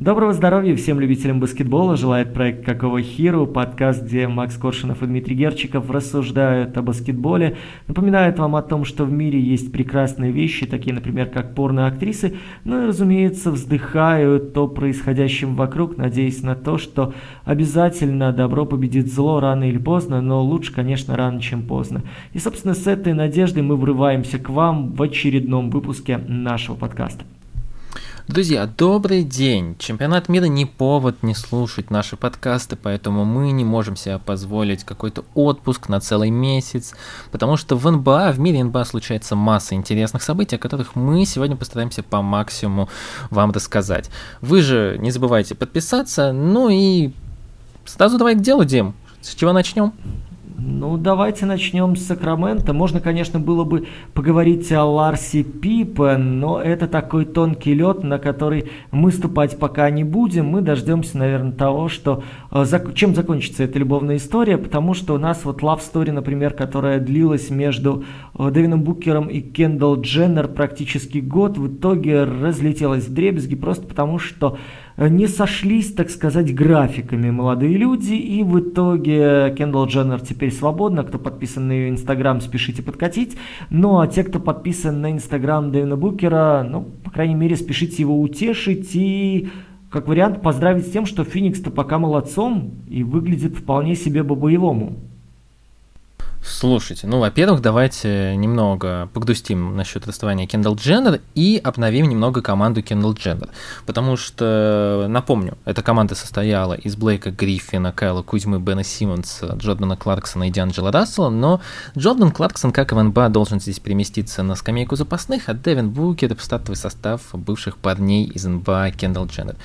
Доброго здоровья всем любителям баскетбола. Желает проект «Какого Хиру», подкаст, где Макс Коршунов и Дмитрий Герчиков рассуждают о баскетболе. Напоминает вам о том, что в мире есть прекрасные вещи, такие, например, как порно-актрисы. Ну и, разумеется, вздыхают о происходящем вокруг, надеясь на то, что обязательно добро победит зло рано или поздно, но лучше, конечно, рано, чем поздно. И, собственно, с этой надеждой мы врываемся к вам в очередном выпуске нашего подкаста. Друзья, добрый день! Чемпионат мира не повод не слушать наши подкасты, поэтому мы не можем себе позволить какой-то отпуск на целый месяц, потому что в НБА, в мире НБА случается масса интересных событий, о которых мы сегодня постараемся по максимуму вам рассказать. Вы же не забывайте подписаться, ну и сразу давай к делу, Дим. С чего начнем? Ну, давайте начнем с Сакрамента. Можно, конечно, было бы поговорить о Ларсе Пипе, но это такой тонкий лед, на который мы ступать пока не будем. Мы дождемся, наверное, того, что... Э, чем закончится эта любовная история, потому что у нас вот Love Story, например, которая длилась между э, Дэвином Букером и Кендалл Дженнер практически год, в итоге разлетелась в дребезги просто потому, что не сошлись, так сказать, графиками молодые люди, и в итоге Кендалл Дженнер теперь свободна. Кто подписан на ее инстаграм, спешите подкатить. Ну, а те, кто подписан на инстаграм Дэвина Букера, ну, по крайней мере, спешите его утешить и как вариант поздравить с тем, что Феникс-то пока молодцом и выглядит вполне себе по-боевому. Слушайте, ну, во-первых, давайте немного погрустим насчет расставания Кендалл Дженнер и обновим немного команду Кендалл Дженнер. Потому что, напомню, эта команда состояла из Блейка Гриффина, Кайла Кузьмы, Бена Симмонса, Джордана Кларксона и Дианджела Рассела, но Джордан Кларксон, как и в НБА, должен здесь переместиться на скамейку запасных, а Девин Букер в стартовый состав бывших парней из НБА Кендалл Дженнер.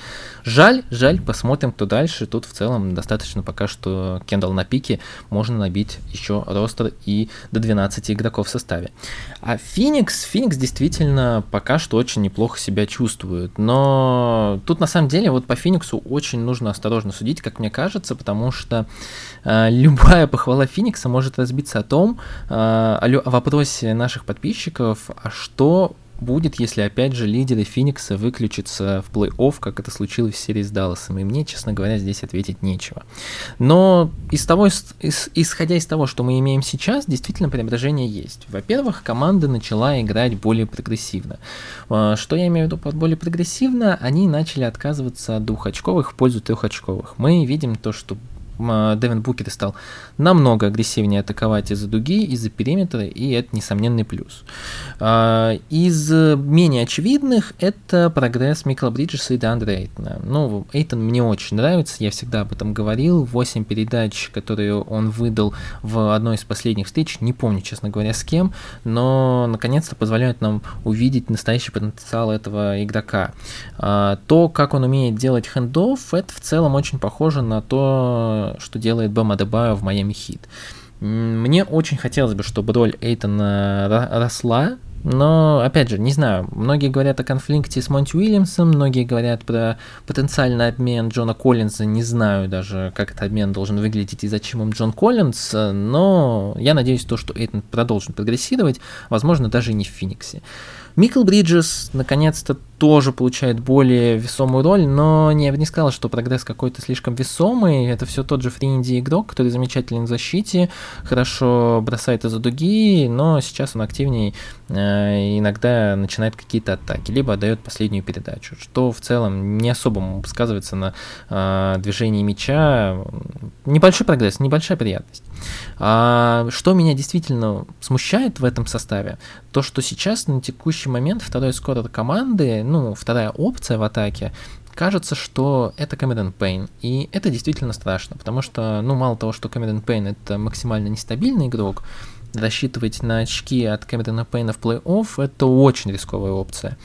Жаль, жаль, посмотрим, кто дальше. Тут в целом достаточно пока что Кендалл на пике, можно набить еще ростер и до 12 игроков в составе. А Феникс, Феникс действительно пока что очень неплохо себя чувствует, но тут на самом деле вот по Фениксу очень нужно осторожно судить, как мне кажется, потому что э, любая похвала Феникса может разбиться о том, э, о, о вопросе наших подписчиков, а что будет, если опять же лидеры Феникса выключатся в плей-офф, как это случилось в серии с Далласом. И мне, честно говоря, здесь ответить нечего. Но из того, из, исходя из того, что мы имеем сейчас, действительно преображение есть. Во-первых, команда начала играть более прогрессивно. А, что я имею в виду под более прогрессивно? Они начали отказываться от двухочковых в пользу трехочковых. Мы видим то, что Девин Букер стал намного агрессивнее атаковать из-за дуги, из-за периметра, и это несомненный плюс. А, из менее очевидных это прогресс Микла Бриджеса и Деандра Эйтона. Ну, Эйтон мне очень нравится, я всегда об этом говорил. 8 передач, которые он выдал в одной из последних встреч, не помню, честно говоря, с кем, но наконец-то позволяют нам увидеть настоящий потенциал этого игрока. А, то, как он умеет делать хендов, это в целом очень похоже на то, что делает Бэм Адебайо в Майами Хит. Мне очень хотелось бы, чтобы роль Эйтона росла, но, опять же, не знаю, многие говорят о конфликте с Монти Уильямсом, многие говорят про потенциальный обмен Джона Коллинза, не знаю даже, как этот обмен должен выглядеть и зачем им Джон Коллинз, но я надеюсь, то, что Эйтон продолжит прогрессировать, возможно, даже не в Фениксе. Микл Бриджес наконец-то тоже получает более весомую роль, но не, я бы не сказал, что прогресс какой-то слишком весомый. Это все тот же фринди игрок, который замечателен в защите, хорошо бросает из-за дуги, но сейчас он активнее э, иногда начинает какие-то атаки, либо отдает последнюю передачу, что в целом не особо сказывается на э, движении мяча. Небольшой прогресс, небольшая приятность. А, что меня действительно смущает в этом составе, то, что сейчас на текущий момент второй скорер команды, ну, вторая опция в атаке, кажется, что это Кэмерон Пейн. И это действительно страшно, потому что, ну, мало того, что Кэмерон Пейн это максимально нестабильный игрок, рассчитывать на очки от Кэмерона Пейна в плей-офф это очень рисковая опция.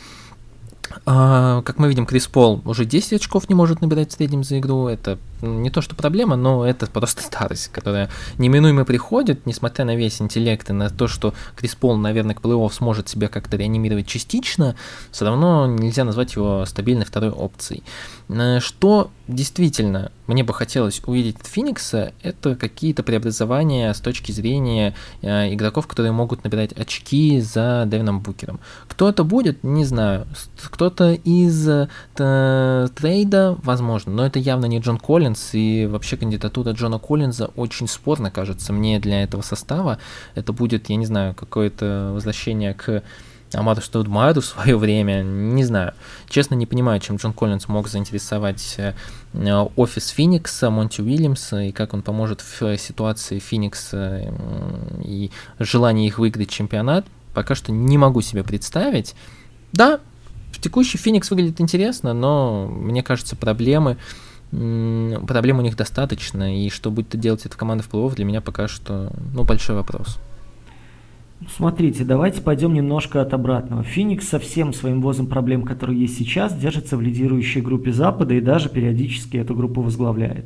А, как мы видим, Крис Пол уже 10 очков не может набирать в среднем за игру. Это не то, что проблема, но это просто старость, которая неминуемо приходит, несмотря на весь интеллект и на то, что Крис Пол, наверное, к плей-офф сможет себя как-то реанимировать частично, все равно нельзя назвать его стабильной второй опцией. Э, что действительно мне бы хотелось увидеть от Феникса, это какие-то преобразования с точки зрения э, игроков, которые могут набирать очки за Дэвином Букером. Кто это будет, не знаю. Кто-то из э, трейда, возможно, но это явно не Джон Коллинз, и вообще кандидатура Джона Коллинза очень спорно кажется мне для этого состава. Это будет, я не знаю, какое-то возвращение к Амаду Стоудмайду в свое время, не знаю. Честно, не понимаю, чем Джон Коллинз мог заинтересовать э, офис Феникса, Монти Уильямса, и как он поможет в ситуации Феникса и желании их выиграть чемпионат. Пока что не могу себе представить. Да, текущий Феникс выглядит интересно, но мне кажется, проблемы проблем у них достаточно, и что будет делать эта команда в плей для меня пока что, ну, большой вопрос. Смотрите, давайте пойдем немножко от обратного. Феникс со всем своим возом проблем, которые есть сейчас, держится в лидирующей группе Запада и даже периодически эту группу возглавляет.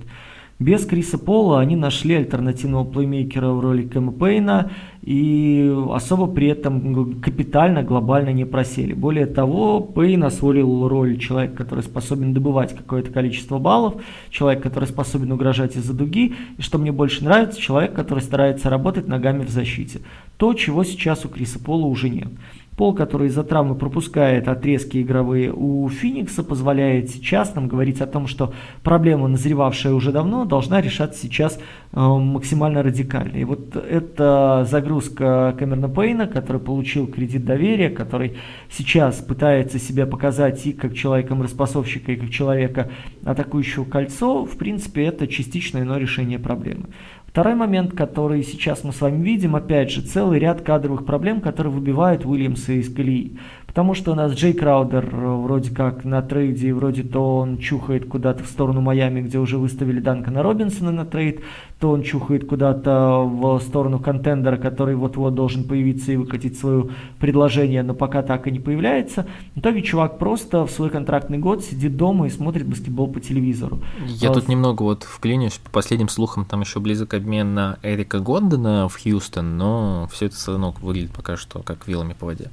Без Криса Пола они нашли альтернативного плеймейкера в роли Кэма Пейна и особо при этом капитально, глобально не просели. Более того, Пейн освоил роль человека, который способен добывать какое-то количество баллов, человек, который способен угрожать из-за дуги, и что мне больше нравится, человек, который старается работать ногами в защите. То, чего сейчас у Криса Пола уже нет. Пол, который из-за травмы пропускает отрезки игровые у Феникса, позволяет сейчас нам говорить о том, что проблема, назревавшая уже давно, должна решаться сейчас э, максимально радикально. И вот эта загрузка Кэмерона Пейна, который получил кредит доверия, который сейчас пытается себя показать и как человеком-распасовщика, и как человека, атакующего кольцо, в принципе, это частичное иное решение проблемы. Второй момент, который сейчас мы с вами видим, опять же, целый ряд кадровых проблем, которые выбивают Уильямса из колеи. Потому что у нас Джей Краудер э, вроде как на трейде, вроде то он чухает куда-то в сторону Майами, где уже выставили Данкана Робинсона на трейд, то он чухает куда-то в сторону контендера, который вот-вот должен появиться и выкатить свое предложение, но пока так и не появляется. В итоге чувак просто в свой контрактный год сидит дома и смотрит баскетбол по телевизору. Я а, тут немного вот вклинюсь, по последним слухам там еще близок обмен на Эрика Гордона в Хьюстон, но все это все равно выглядит пока что как вилами по воде.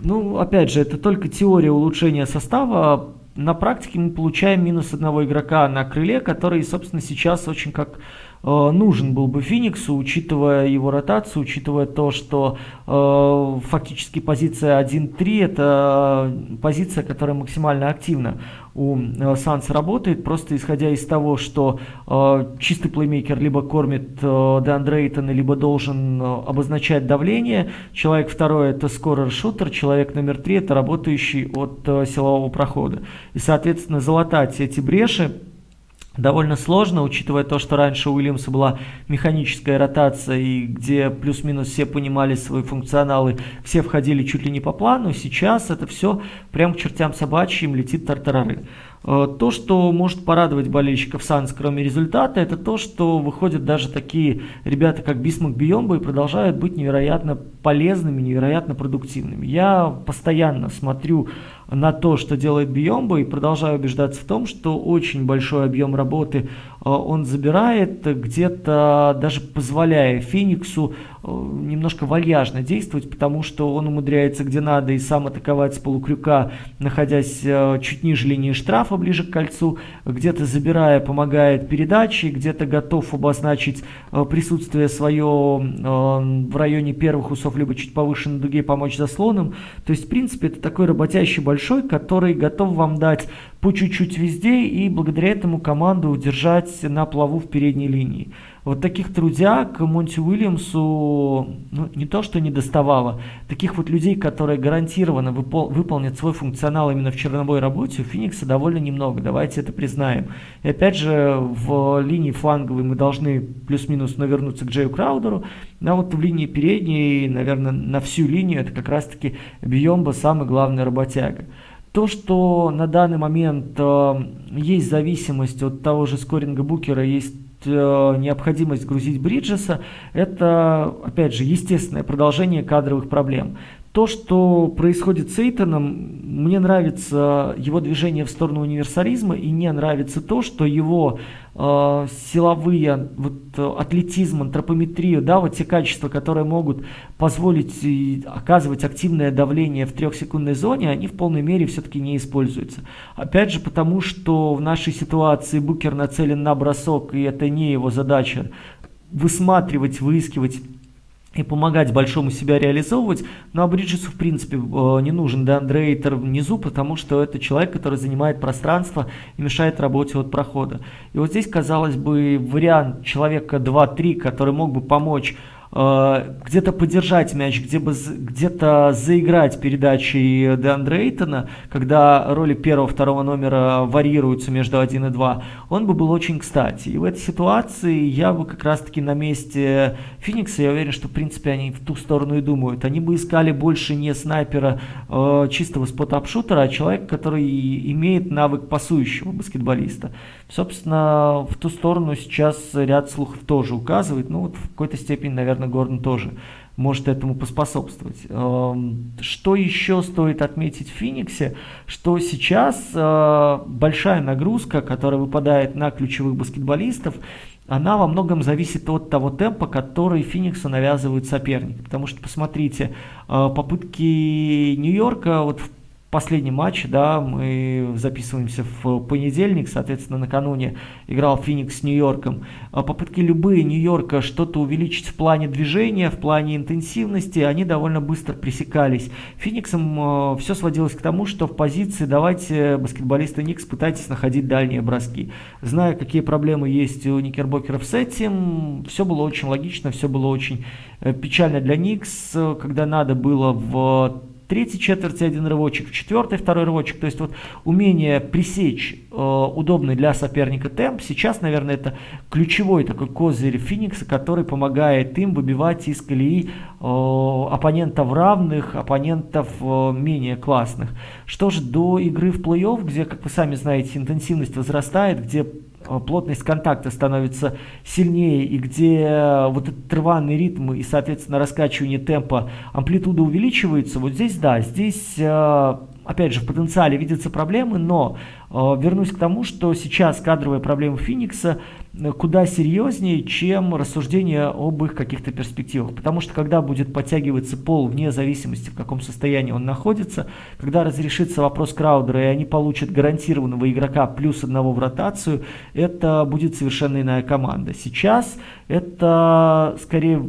Ну, опять же, это только теория улучшения состава. На практике мы получаем минус одного игрока на крыле, который, собственно, сейчас очень как нужен был бы Фениксу, учитывая его ротацию, учитывая то, что э, фактически позиция 1-3 это позиция, которая максимально активна у э, Санс работает, просто исходя из того, что э, чистый плеймейкер либо кормит э, Деандрейтона, либо должен э, обозначать давление. Человек второй это скорер-шутер, человек номер три это работающий от э, силового прохода. И, соответственно, залатать эти бреши довольно сложно, учитывая то, что раньше у Уильямса была механическая ротация, и где плюс-минус все понимали свои функционалы, все входили чуть ли не по плану, сейчас это все прям к чертям собачьим летит тартарары. Э, то, что может порадовать болельщиков Санс, кроме результата, это то, что выходят даже такие ребята, как Бисмак Биомба, и продолжают быть невероятно полезными, невероятно продуктивными. Я постоянно смотрю на то, что делает Биомба, и продолжаю убеждаться в том, что очень большой объем работы он забирает, где-то даже позволяя Фениксу э, немножко вальяжно действовать, потому что он умудряется где надо и сам атаковать с полукрюка, находясь чуть ниже линии штрафа, ближе к кольцу, где-то забирая, помогает передачи, где-то готов обозначить э, присутствие свое э, в районе первых усов, либо чуть повыше на дуге помочь заслоном. То есть, в принципе, это такой работящий большой, который готов вам дать по чуть-чуть везде и благодаря этому команду удержать на плаву в передней линии. Вот таких трудяг Монти Уильямсу ну, не то что не доставало, таких вот людей, которые гарантированно выпол- выполнят свой функционал именно в черновой работе, у Феникса довольно немного, давайте это признаем. И опять же, в линии фланговой мы должны плюс-минус навернуться к Джею Краудеру, а вот в линии передней, наверное, на всю линию это как раз-таки Бьемба самый главный работяга. То, что на данный момент э, есть зависимость от того же скоринга Букера, есть Э, необходимость грузить Бриджеса, это, опять же, естественное продолжение кадровых проблем. То, что происходит с Эйтоном, мне нравится его движение в сторону универсализма, и не нравится то, что его э, силовые, вот, атлетизм, антропометрию, да, вот те качества, которые могут позволить и оказывать активное давление в трехсекундной зоне, они в полной мере все-таки не используются. Опять же, потому что в нашей ситуации Букер нацелен на бросок, и это не его задача высматривать, выискивать и помогать большому себя реализовывать. Ну а Бриджесу, в принципе, э, не нужен Деандрейтер внизу, потому что это человек, который занимает пространство и мешает работе от прохода. И вот здесь, казалось бы, вариант человека 2-3, который мог бы помочь где-то подержать мяч, где-то заиграть передачей Деандре Эйтона, когда роли первого-второго номера варьируются между 1 и 2, он бы был очень кстати. И в этой ситуации я бы как раз-таки на месте Феникса, я уверен, что в принципе они в ту сторону и думают. Они бы искали больше не снайпера э, чистого спот-апшутера, а человека, который имеет навык пасующего баскетболиста. Собственно, в ту сторону сейчас ряд слухов тоже указывает. Ну вот в какой-то степени, наверное, Гордон тоже может этому поспособствовать. Эм, что еще стоит отметить в Фениксе, что сейчас э, большая нагрузка, которая выпадает на ключевых баскетболистов, она во многом зависит от того темпа, который Фениксу навязывает соперник. Потому что, посмотрите, э, попытки Нью-Йорка вот в последний матч, да, мы записываемся в понедельник, соответственно, накануне играл Феникс с Нью-Йорком. А попытки любые Нью-Йорка что-то увеличить в плане движения, в плане интенсивности, они довольно быстро пресекались. Фениксом э, все сводилось к тому, что в позиции давайте, баскетболисты Никс, пытайтесь находить дальние броски. Зная, какие проблемы есть у Никербокеров с этим, все было очень логично, все было очень э, печально для Никс, когда надо было в третьей четверти один рывочек, в четвертой второй рывочек. То есть вот умение пресечь э, удобный для соперника темп, сейчас, наверное, это ключевой такой козырь Феникса, который помогает им выбивать из колеи э, оппонентов равных, оппонентов э, менее классных. Что же до игры в плей-офф, где, как вы сами знаете, интенсивность возрастает, где плотность контакта становится сильнее, и где э, вот этот рваный ритм и, соответственно, раскачивание темпа, амплитуда увеличивается, вот здесь, да, здесь э, опять же, в потенциале видятся проблемы, но э, вернусь к тому, что сейчас кадровая проблема Феникса куда серьезнее, чем рассуждение об их каких-то перспективах. Потому что когда будет подтягиваться пол вне зависимости, в каком состоянии он находится, когда разрешится вопрос Краудера, и они получат гарантированного игрока плюс одного в ротацию, это будет совершенно иная команда. Сейчас это скорее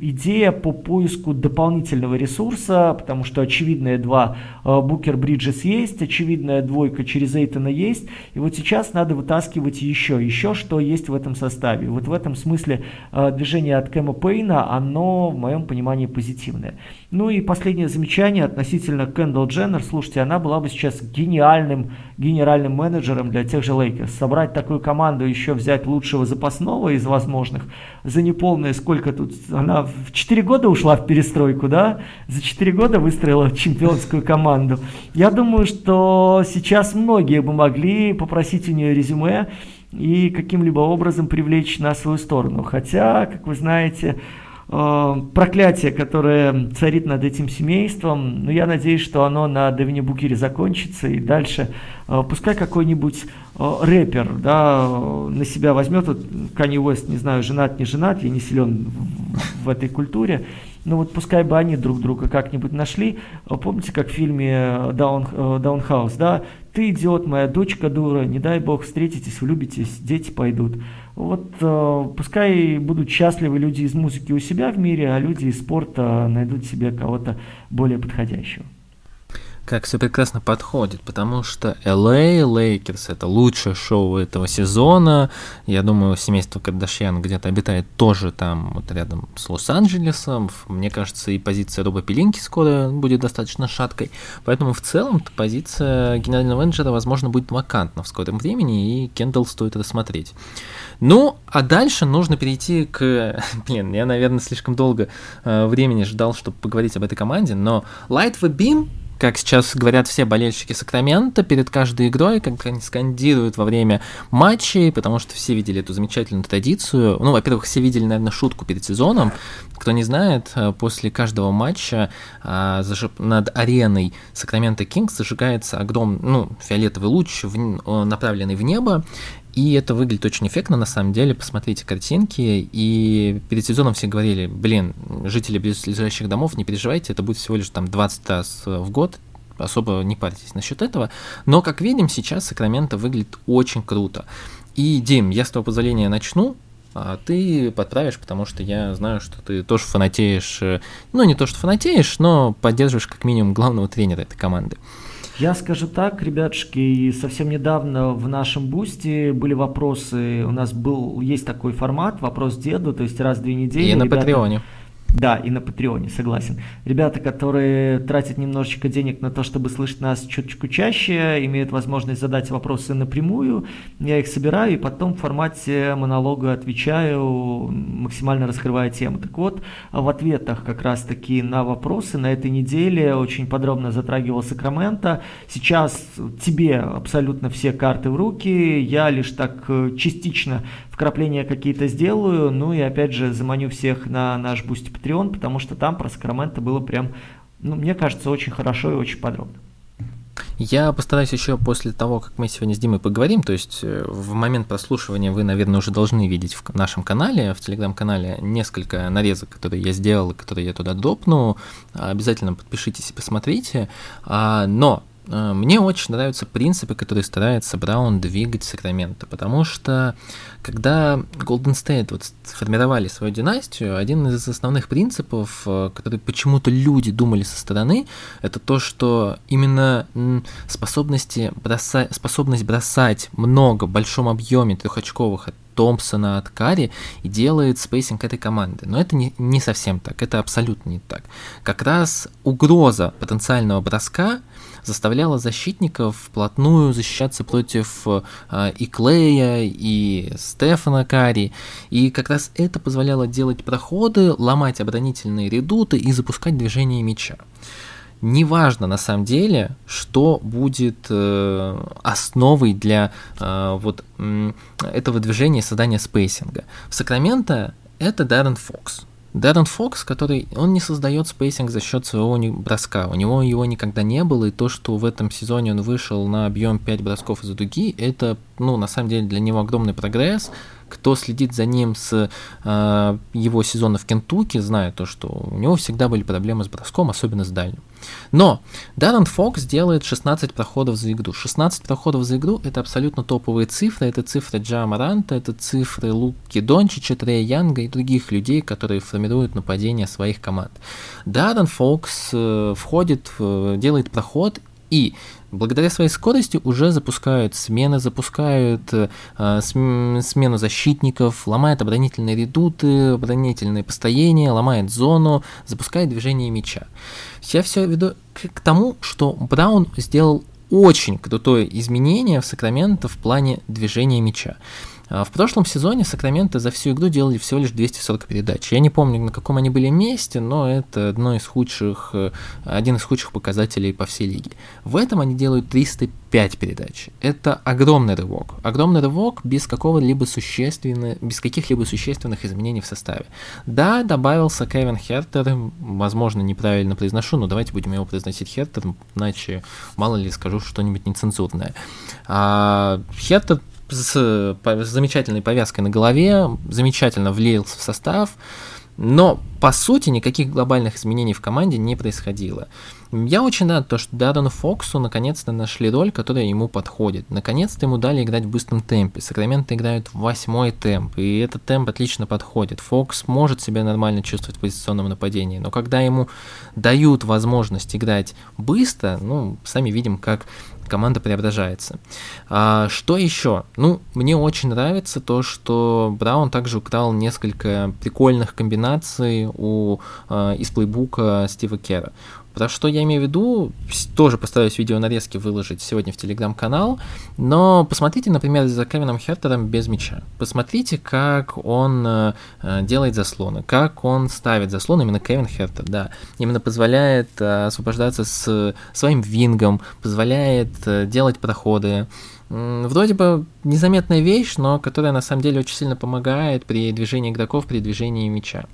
идея по поиску дополнительного ресурса, потому что очевидная два Букер Бриджес есть, очевидная двойка через Эйтона есть, и вот сейчас надо вытаскивать еще, еще что есть в этом составе. Вот в этом смысле э, движение от Кэма Пейна, оно, в моем понимании, позитивное. Ну и последнее замечание относительно Кэндалл Дженнер. Слушайте, она была бы сейчас гениальным генеральным менеджером для тех же Лейкерс. Собрать такую команду, еще взять лучшего запасного из возможных за неполное, сколько тут, она в 4 года ушла в перестройку, да, за 4 года выстроила чемпионскую команду. Я думаю, что сейчас многие бы могли попросить у нее резюме и каким-либо образом привлечь на свою сторону. Хотя, как вы знаете, проклятие, которое царит над этим семейством, ну, я надеюсь, что оно на Девине Букире закончится, и дальше э, пускай какой-нибудь э, рэпер, да, на себя возьмет, вот Канни Уэст, не знаю, женат, не женат, я не силен в этой культуре, ну вот пускай бы они друг друга как-нибудь нашли. Помните, как в фильме Даун, Даунхаус, да? Ты идиот, моя дочка дура, не дай бог встретитесь, влюбитесь, дети пойдут. Вот э, пускай будут счастливы люди из музыки у себя в мире, а люди из спорта найдут себе кого-то более подходящего как все прекрасно подходит, потому что LA Lakers это лучшее шоу этого сезона. Я думаю, семейство Кардашьян где-то обитает тоже там, вот рядом с Лос-Анджелесом. Мне кажется, и позиция Роба Пелинки скоро будет достаточно шаткой. Поэтому в целом позиция генерального менеджера, возможно, будет вакантна в скором времени, и Кендалл стоит рассмотреть. Ну, а дальше нужно перейти к... Блин, я, наверное, слишком долго э, времени ждал, чтобы поговорить об этой команде, но Light Beam как сейчас говорят все болельщики Сакрамента перед каждой игрой, как они скандируют во время матчей, потому что все видели эту замечательную традицию. Ну, во-первых, все видели, наверное, шутку перед сезоном. Кто не знает, э, после каждого матча а, над ареной Сакрамента Кингс зажигается огромный, ну, фиолетовый луч, направленный в небо, и это выглядит очень эффектно, на самом деле. Посмотрите картинки. И перед сезоном все говорили, блин, жители близлежащих домов, не переживайте, это будет всего лишь там 20 раз в год, особо не парьтесь насчет этого. Но, как видим, сейчас Сакраменто выглядит очень круто. И, Дим, я с твоего позволения начну, а ты подправишь, потому что я знаю, что ты тоже фанатеешь, э, ну, не то, что фанатеешь, но поддерживаешь как минимум главного тренера этой команды. Я скажу так, ребятушки, совсем недавно в нашем бусте были вопросы, у нас был, есть такой формат, вопрос деду, то есть раз в две недели. И на ребята, Патреоне. Да, и на Патреоне, согласен. Ребята, которые тратят немножечко денег на то, чтобы слышать нас чуточку чаще, имеют возможность задать вопросы напрямую. Я их собираю и потом в формате монолога отвечаю, максимально раскрывая тему. Так вот, в ответах как раз-таки на вопросы на этой неделе очень подробно затрагивал Сакраменто. Сейчас тебе абсолютно все карты в руки. Я лишь так э, частично вкрапления какие-то сделаю, ну и опять же заманю всех на наш Boosty Patreon, потому что там про Сакраменто было прям, ну, мне кажется, очень хорошо и очень подробно. Я постараюсь еще после того, как мы сегодня с Димой поговорим, то есть э, в момент прослушивания вы, наверное, уже должны видеть в нашем канале, в телеграм-канале несколько нарезок, которые я сделал, которые я туда допну. Обязательно подпишитесь и посмотрите. А, но мне очень нравятся принципы, которые старается Браун двигать Сакраменто, потому что когда Golden State вот сформировали свою династию, один из основных принципов, э, который почему-то люди думали со стороны, это то, что именно способности бросать, способность бросать много в большом объеме трехочковых от Томпсона, от Карри и делает спейсинг этой команды. Но это не, не совсем так, это абсолютно не так. Как раз угроза потенциального броска заставляла защитников вплотную защищаться против э, и Клея, и Стефана Карри, и как раз это позволяло делать проходы, ломать оборонительные редуты и запускать движение мяча. Неважно на самом деле, что будет э, основой для э, вот э, этого движения создания спейсинга. В Сакраменто это Де'Аарон Фокс. Де'Аарон Фокс, который, он не создает спейсинг за счет своего броска, у него его никогда не было, и то, что в этом сезоне он вышел на объем 5 бросков из-за дуги, это, ну, на самом деле для него огромный прогресс, кто следит за ним с э, его сезона в Кентукки, знает то, что у него всегда были проблемы с броском, особенно с дальним. Но Даррен Фокс делает 16 проходов за игру. 16 проходов за игру это абсолютно топовые цифры. Это цифры Джа Маранта, это цифры Луки Дончича, Трея Янга и других людей, которые формируют нападение своих команд. Даррен Фокс э, входит, в, делает проход и благодаря своей скорости уже запускают смены, запускают э, смену защитников, ломает оборонительные редуты, оборонительные построения, ломает зону, запускает движение мяча. Я все веду к, к тому, что Браун сделал очень крутое изменение в Сакраменто в плане движения мяча. А, в прошлом сезоне Сакраменто за всю игру делали всего лишь 240 передач. Я не помню, на каком они были месте, но это одно из худших, э, один из худших показателей по всей лиге. В этом они делают 305 передач. Это огромный рывок. Огромный рывок без какого-либо существенного, без каких-либо существенных изменений в составе. Да, добавился Кевин Хертер, возможно, неправильно произношу, но давайте будем его произносить Хертер, иначе мало ли скажу что-нибудь нецензурное. А, Хертер с, замечательной повязкой на голове, замечательно влился в состав, но по сути никаких глобальных изменений в команде не происходило. Я очень рад, то, что Даррену Фоксу наконец-то нашли роль, которая ему подходит. Наконец-то ему дали играть в быстром темпе. Сакраменто играют в восьмой темп, и этот темп отлично подходит. Фокс может себя нормально чувствовать в позиционном нападении, но когда ему дают возможность играть быстро, ну, сами видим, как команда преображается. А, что еще? Ну, мне очень нравится то, что Браун также украл несколько прикольных комбинаций у, а, из плейбука Стива Кера. Потому что я имею в виду, тоже постараюсь видео нарезки выложить сегодня в телеграм-канал, но посмотрите, например, за Кевином Хертером без мяча. Посмотрите, как он э, делает заслоны, как он ставит заслоны, именно Кевин Хертер, да, именно позволяет э, освобождаться с своим вингом, позволяет э, делать проходы, Вроде бы незаметная вещь, но которая на самом деле очень сильно помогает при движении игроков, при движении мяча.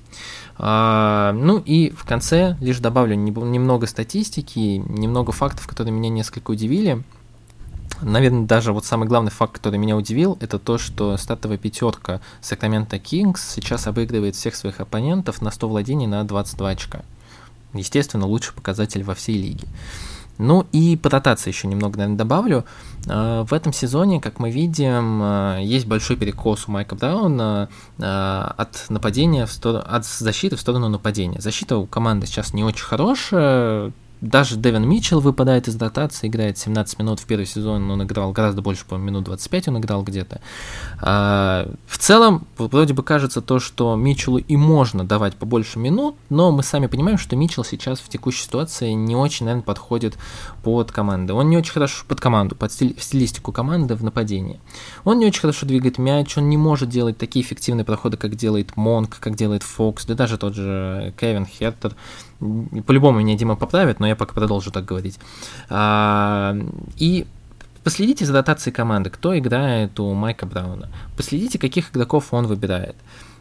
А, ну и в конце лишь добавлю немного статистики, немного фактов, которые меня несколько удивили. Наверное, даже вот самый главный факт, который меня удивил, это то, что стартовая пятерка Sacramento Kings сейчас обыгрывает всех своих оппонентов на 100 владений на 22 очка. Естественно, лучший показатель во всей лиге. Ну и по ротации еще немного, наверное, добавлю. А, в этом сезоне, как мы видим, а, есть большой перекос у Майка Брауна а, от нападения в сторону, от защиты в сторону нападения. Защита у команды сейчас не очень хорошая, даже Дэвин Митчелл выпадает из дотации, играет 17 минут в первый сезон, он играл гораздо больше, по минут 25 он играл где-то. А, в целом, вроде бы кажется то, что Митчеллу и можно давать побольше минут, но мы сами понимаем, что Митчелл сейчас в текущей ситуации не очень, наверное, подходит под команды. Он не очень хорошо под команду, под стиль, стилистику команды в нападении. Он не очень хорошо двигает мяч, он не может делать такие эффективные проходы, как делает Монк, как делает Фокс, да даже тот же Кевин Хертер. По-любому меня Дима поправит, но я пока продолжу так говорить. А, и Последите за дотацией команды, кто играет у Майка Брауна. Последите, каких игроков он выбирает.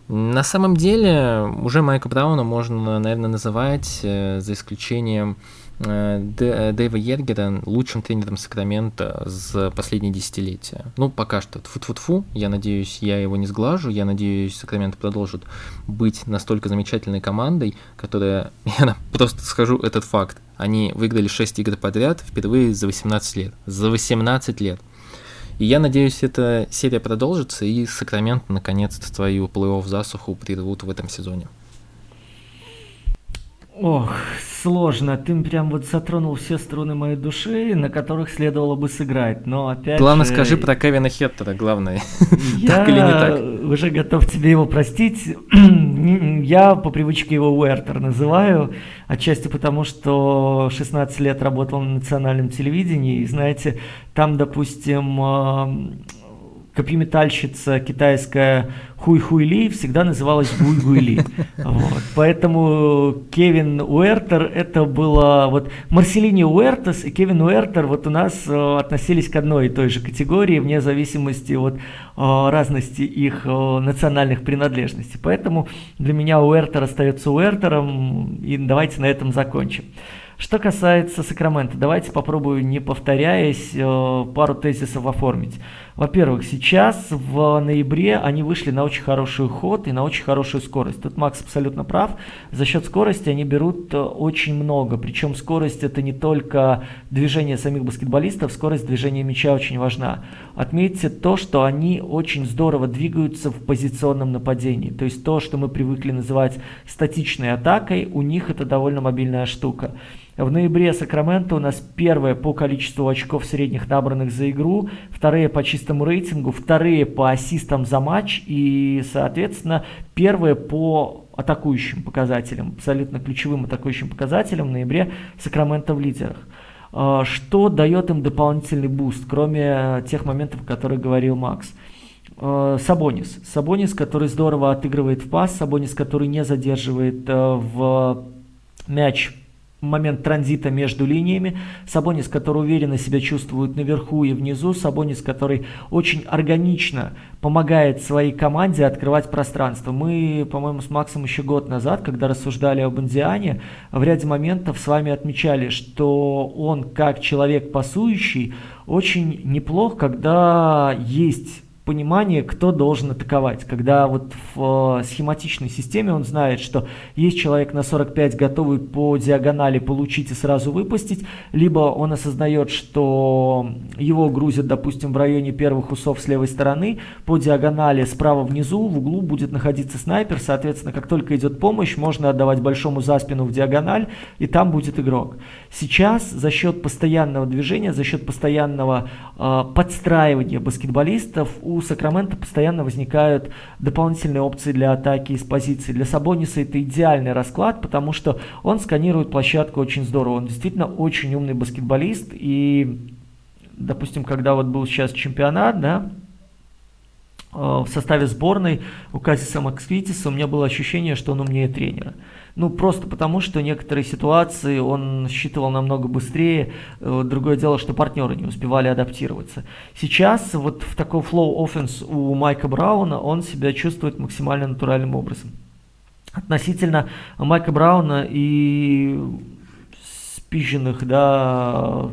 На самом деле, уже Майка Брауна можно, наверное, называть, э, за исключением Дэйва Ергера лучшим тренером Сакрамента за последние десятилетия. Ну, пока что. Тфу-тфу-тфу. Я надеюсь, я его не сглажу. Я надеюсь, Сакраменто продолжит быть настолько замечательной командой, которая... Я просто скажу этот факт. Они выиграли 6 игр подряд впервые за 18 лет. За 18 лет. И я надеюсь, эта серия продолжится, и Сакраменто наконец-то свою плей-офф засуху прервут в этом сезоне. Ох, сложно. Ты прям вот затронул все струны моей души, на которых следовало бы сыграть. Но опять Главное, же... скажи про Кевина Хеттера, главное. Я так или не так? уже готов тебе его простить. Я по привычке его Уэртер называю, отчасти потому, что 16 лет работал на национальном телевидении, и знаете, там, допустим, а, копьеметальщица китайская Хуй-Хуй Ли всегда называлась Гуй-Гуй Ли. Вот. Поэтому Кевин Уэртер это было... Вот Марселини Уэртес и Кевин Уэртер вот у нас э, относились к одной и той же категории вне зависимости от э, разности их э, национальных принадлежностей. Поэтому для меня Уэртер остается Уэртером, и давайте на этом закончим. Что касается Сакрамента, давайте попробую, не повторяясь, пару тезисов оформить. Во-первых, сейчас в ноябре они вышли на очень хороший ход и на очень хорошую скорость. Тут Макс абсолютно прав. За счет скорости они берут э, очень много. Причем скорость это не только движение самих баскетболистов, скорость движения мяча очень важна. Отметьте то, что они очень здорово двигаются в позиционном нападении. То есть то, что мы привыкли называть статичной атакой, у них это довольно мобильная штука. В ноябре Сакраменто у нас первое по количеству очков средних набранных за игру, вторые по чистому рейтингу, вторые по ассистам за матч и, соответственно, первые по атакующим показателям, абсолютно ключевым атакующим показателям в ноябре Сакраменто в лидерах. А, что дает им дополнительный буст, кроме тех моментов, о которых говорил Макс? А, Сабонис. Сабонис, который здорово отыгрывает в пас, Сабонис, который не задерживает э, в мяч момент транзита между линиями. Сабонис, который уверенно себя чувствует наверху и внизу. Сабонис, который очень органично помогает своей команде открывать пространство. Мы, по-моему, с Максом еще год назад, когда рассуждали об Индиане, в ряде моментов с вами отмечали, что он, как человек пасующий, очень неплох, когда есть понимание, кто должен атаковать. Когда вот в э, схематичной системе он знает, что есть человек на 45, готовый по диагонали получить и сразу выпустить, либо он осознает, что его грузят, допустим, в районе первых усов с левой стороны, по диагонали справа внизу, в углу будет находиться снайпер, соответственно, как только идет помощь, можно отдавать большому за спину в диагональ, и там будет игрок. Сейчас за счет постоянного движения, за счет постоянного э, подстраивания баскетболистов у Сакрамента постоянно возникают дополнительные опции для атаки из позиции. Для Сабониса это идеальный расклад, потому что он сканирует площадку очень здорово. Он действительно очень умный баскетболист. И, допустим, когда вот был сейчас чемпионат, да, э, в составе сборной у Казиса Максвитиса у меня было ощущение, что он умнее тренера. Ну, просто потому, что некоторые ситуации он считывал намного быстрее. Э, другое дело, что партнеры не успевали адаптироваться. Сейчас вот в такой flow offense у Майка Брауна он себя чувствует максимально натуральным образом. Относительно Майка Брауна и спиженных, да,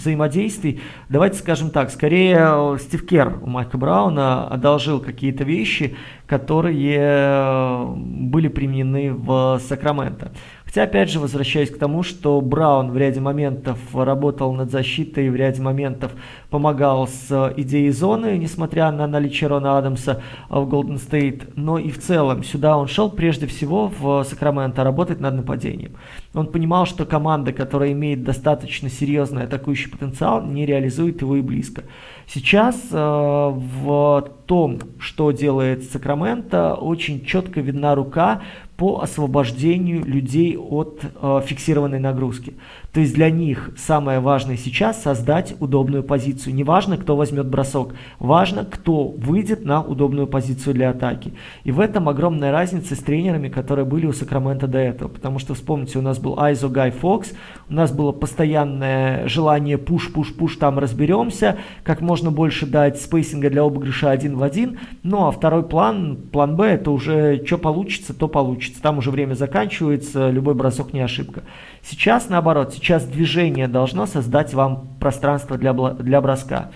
взаимодействий. Давайте скажем так, скорее Стив Кер у Майка Брауна одолжил какие-то вещи, которые э, были применены в Сакраменто. Хотя, опять же, возвращаюсь к тому, что Браун в ряде моментов работал над защитой, в ряде моментов помогал с идеей зоны, несмотря на наличие Рона Адамса в Голден Стейт. Но и в целом сюда он шел прежде всего в Сакраменто работать над нападением. Он понимал, что команда, которая имеет достаточно серьезный атакующий потенциал, не реализует его и близко. Сейчас э, в том, что делает Сакраменто, очень четко видна рука по освобождению людей от э, фиксированной нагрузки. То есть для них самое важное сейчас создать удобную позицию. Не важно, кто возьмет бросок, важно, кто выйдет на удобную позицию для атаки. И в этом огромная разница с тренерами, которые были у Сакрамента до этого. Потому что, вспомните, у нас был Айзо Гай Фокс, у нас было постоянное желание пуш-пуш-пуш, там разберемся, как можно больше дать спейсинга для обыгрыша один в один. Ну а второй план, план Б, это уже что получится, то получится. Там уже время заканчивается, любой бросок не ошибка. Сейчас наоборот, сейчас движение должно создать вам пространство для, для броска.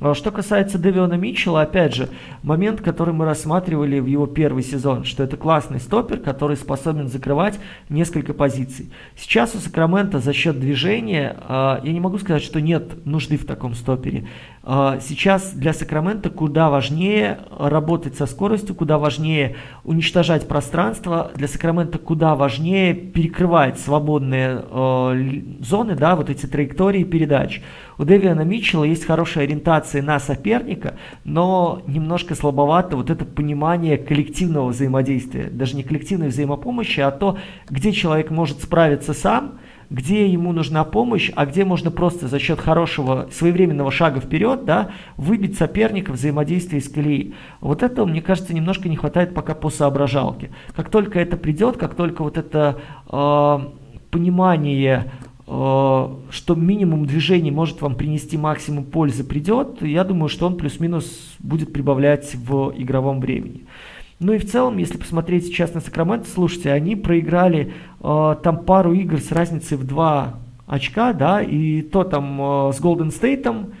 А что касается Дэвиона Митчелла, опять же, момент, который мы рассматривали в его первый сезон, что это классный стопер, который способен закрывать несколько позиций. Сейчас у Сакрамента за счет движения, а, я не могу сказать, что нет нужды в таком стопере. А, сейчас для Сакрамента куда важнее работать со скоростью, куда важнее уничтожать пространство, для Сакрамента куда важнее перекрывать свободные зоны, да, вот эти траектории передач. У Дэвиана Митчелла есть хорошая ориентация на соперника, но немножко слабовато вот это понимание коллективного взаимодействия. Даже не коллективной взаимопомощи, а то, где человек может справиться сам, где ему нужна помощь, а где можно просто за счет хорошего своевременного шага вперед да, выбить соперника взаимодействие из колеи. Вот этого, мне кажется, немножко не хватает пока по соображалке. Как только это придет, как только вот это э, понимание что минимум движений может вам принести максимум пользы придет, я думаю, что он плюс-минус будет прибавлять в игровом времени. Ну и в целом, если посмотреть сейчас на Сакраменто, слушайте, они проиграли э, там пару игр с разницей в 2 очка, да, и то там э, с Голден Стейтом,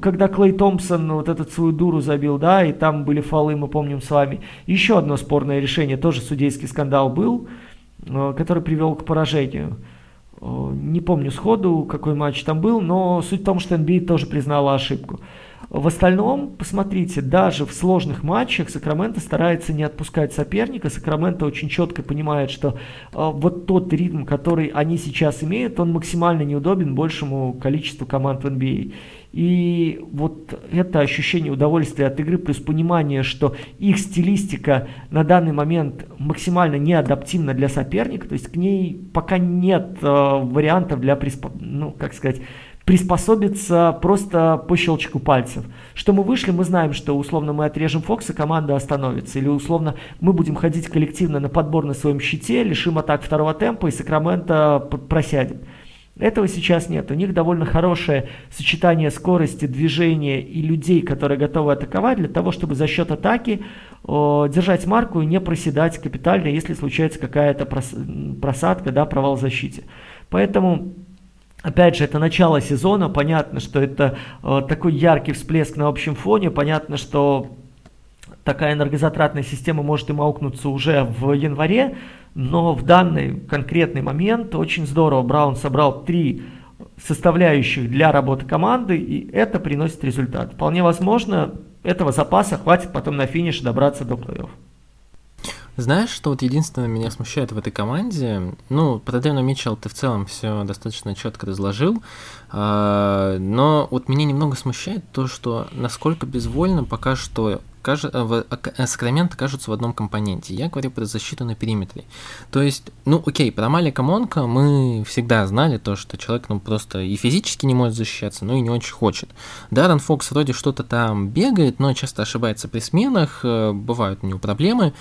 когда Клей Томпсон вот этот свою дуру забил, да, и там были фолы, мы помним с вами. Еще одно спорное решение, тоже судейский скандал был, э, который привел к поражению. Э, не помню сходу, какой матч там был, но суть в том, что NBA тоже признала ошибку. В остальном, посмотрите, даже в сложных матчах Сакраменто старается не отпускать соперника. Сакраменто очень четко понимает, что э, вот тот ритм, который они сейчас имеют, он максимально неудобен большему количеству команд в NBA. И вот это ощущение удовольствия от игры, плюс понимание, что их стилистика на данный момент максимально не адаптивна для соперника, то есть к ней пока нет э, вариантов для, приспо... ну, как сказать, приспособиться просто по щелчку пальцев. Что мы вышли, мы знаем, что условно мы отрежем Фокса, команда остановится. Или условно мы будем ходить коллективно на подбор на своем щите, лишим атак второго темпа и Сакраменто просядет. Этого сейчас нет. У них довольно хорошее сочетание скорости, движения и людей, которые готовы атаковать, для того, чтобы за счет атаки о, держать марку и не проседать капитально, если случается какая-то просадка, да, провал в защите. Поэтому Опять же, это начало сезона, понятно, что это э, такой яркий всплеск на общем фоне, понятно, что такая энергозатратная система может им аукнуться уже в январе, но в данный конкретный момент очень здорово Браун собрал три составляющих для работы команды, и это приносит результат. Вполне возможно, этого запаса хватит потом на финише добраться до плей-офф. Знаешь, что вот единственное меня смущает в этой команде, ну, про Дэвина Митчелл ты в целом все достаточно четко разложил, а, но вот меня немного смущает то, что насколько безвольно пока что Э, э, Сакраменто кажутся в одном компоненте. Я говорю про защиту на периметре. То есть, ну окей, про Малика Монка мы всегда знали то, что человек ну просто и физически не может защищаться, но и не очень хочет. Даррен Фокс вроде что-то там бегает, но часто ошибается при сменах, э, бывают у него проблемы.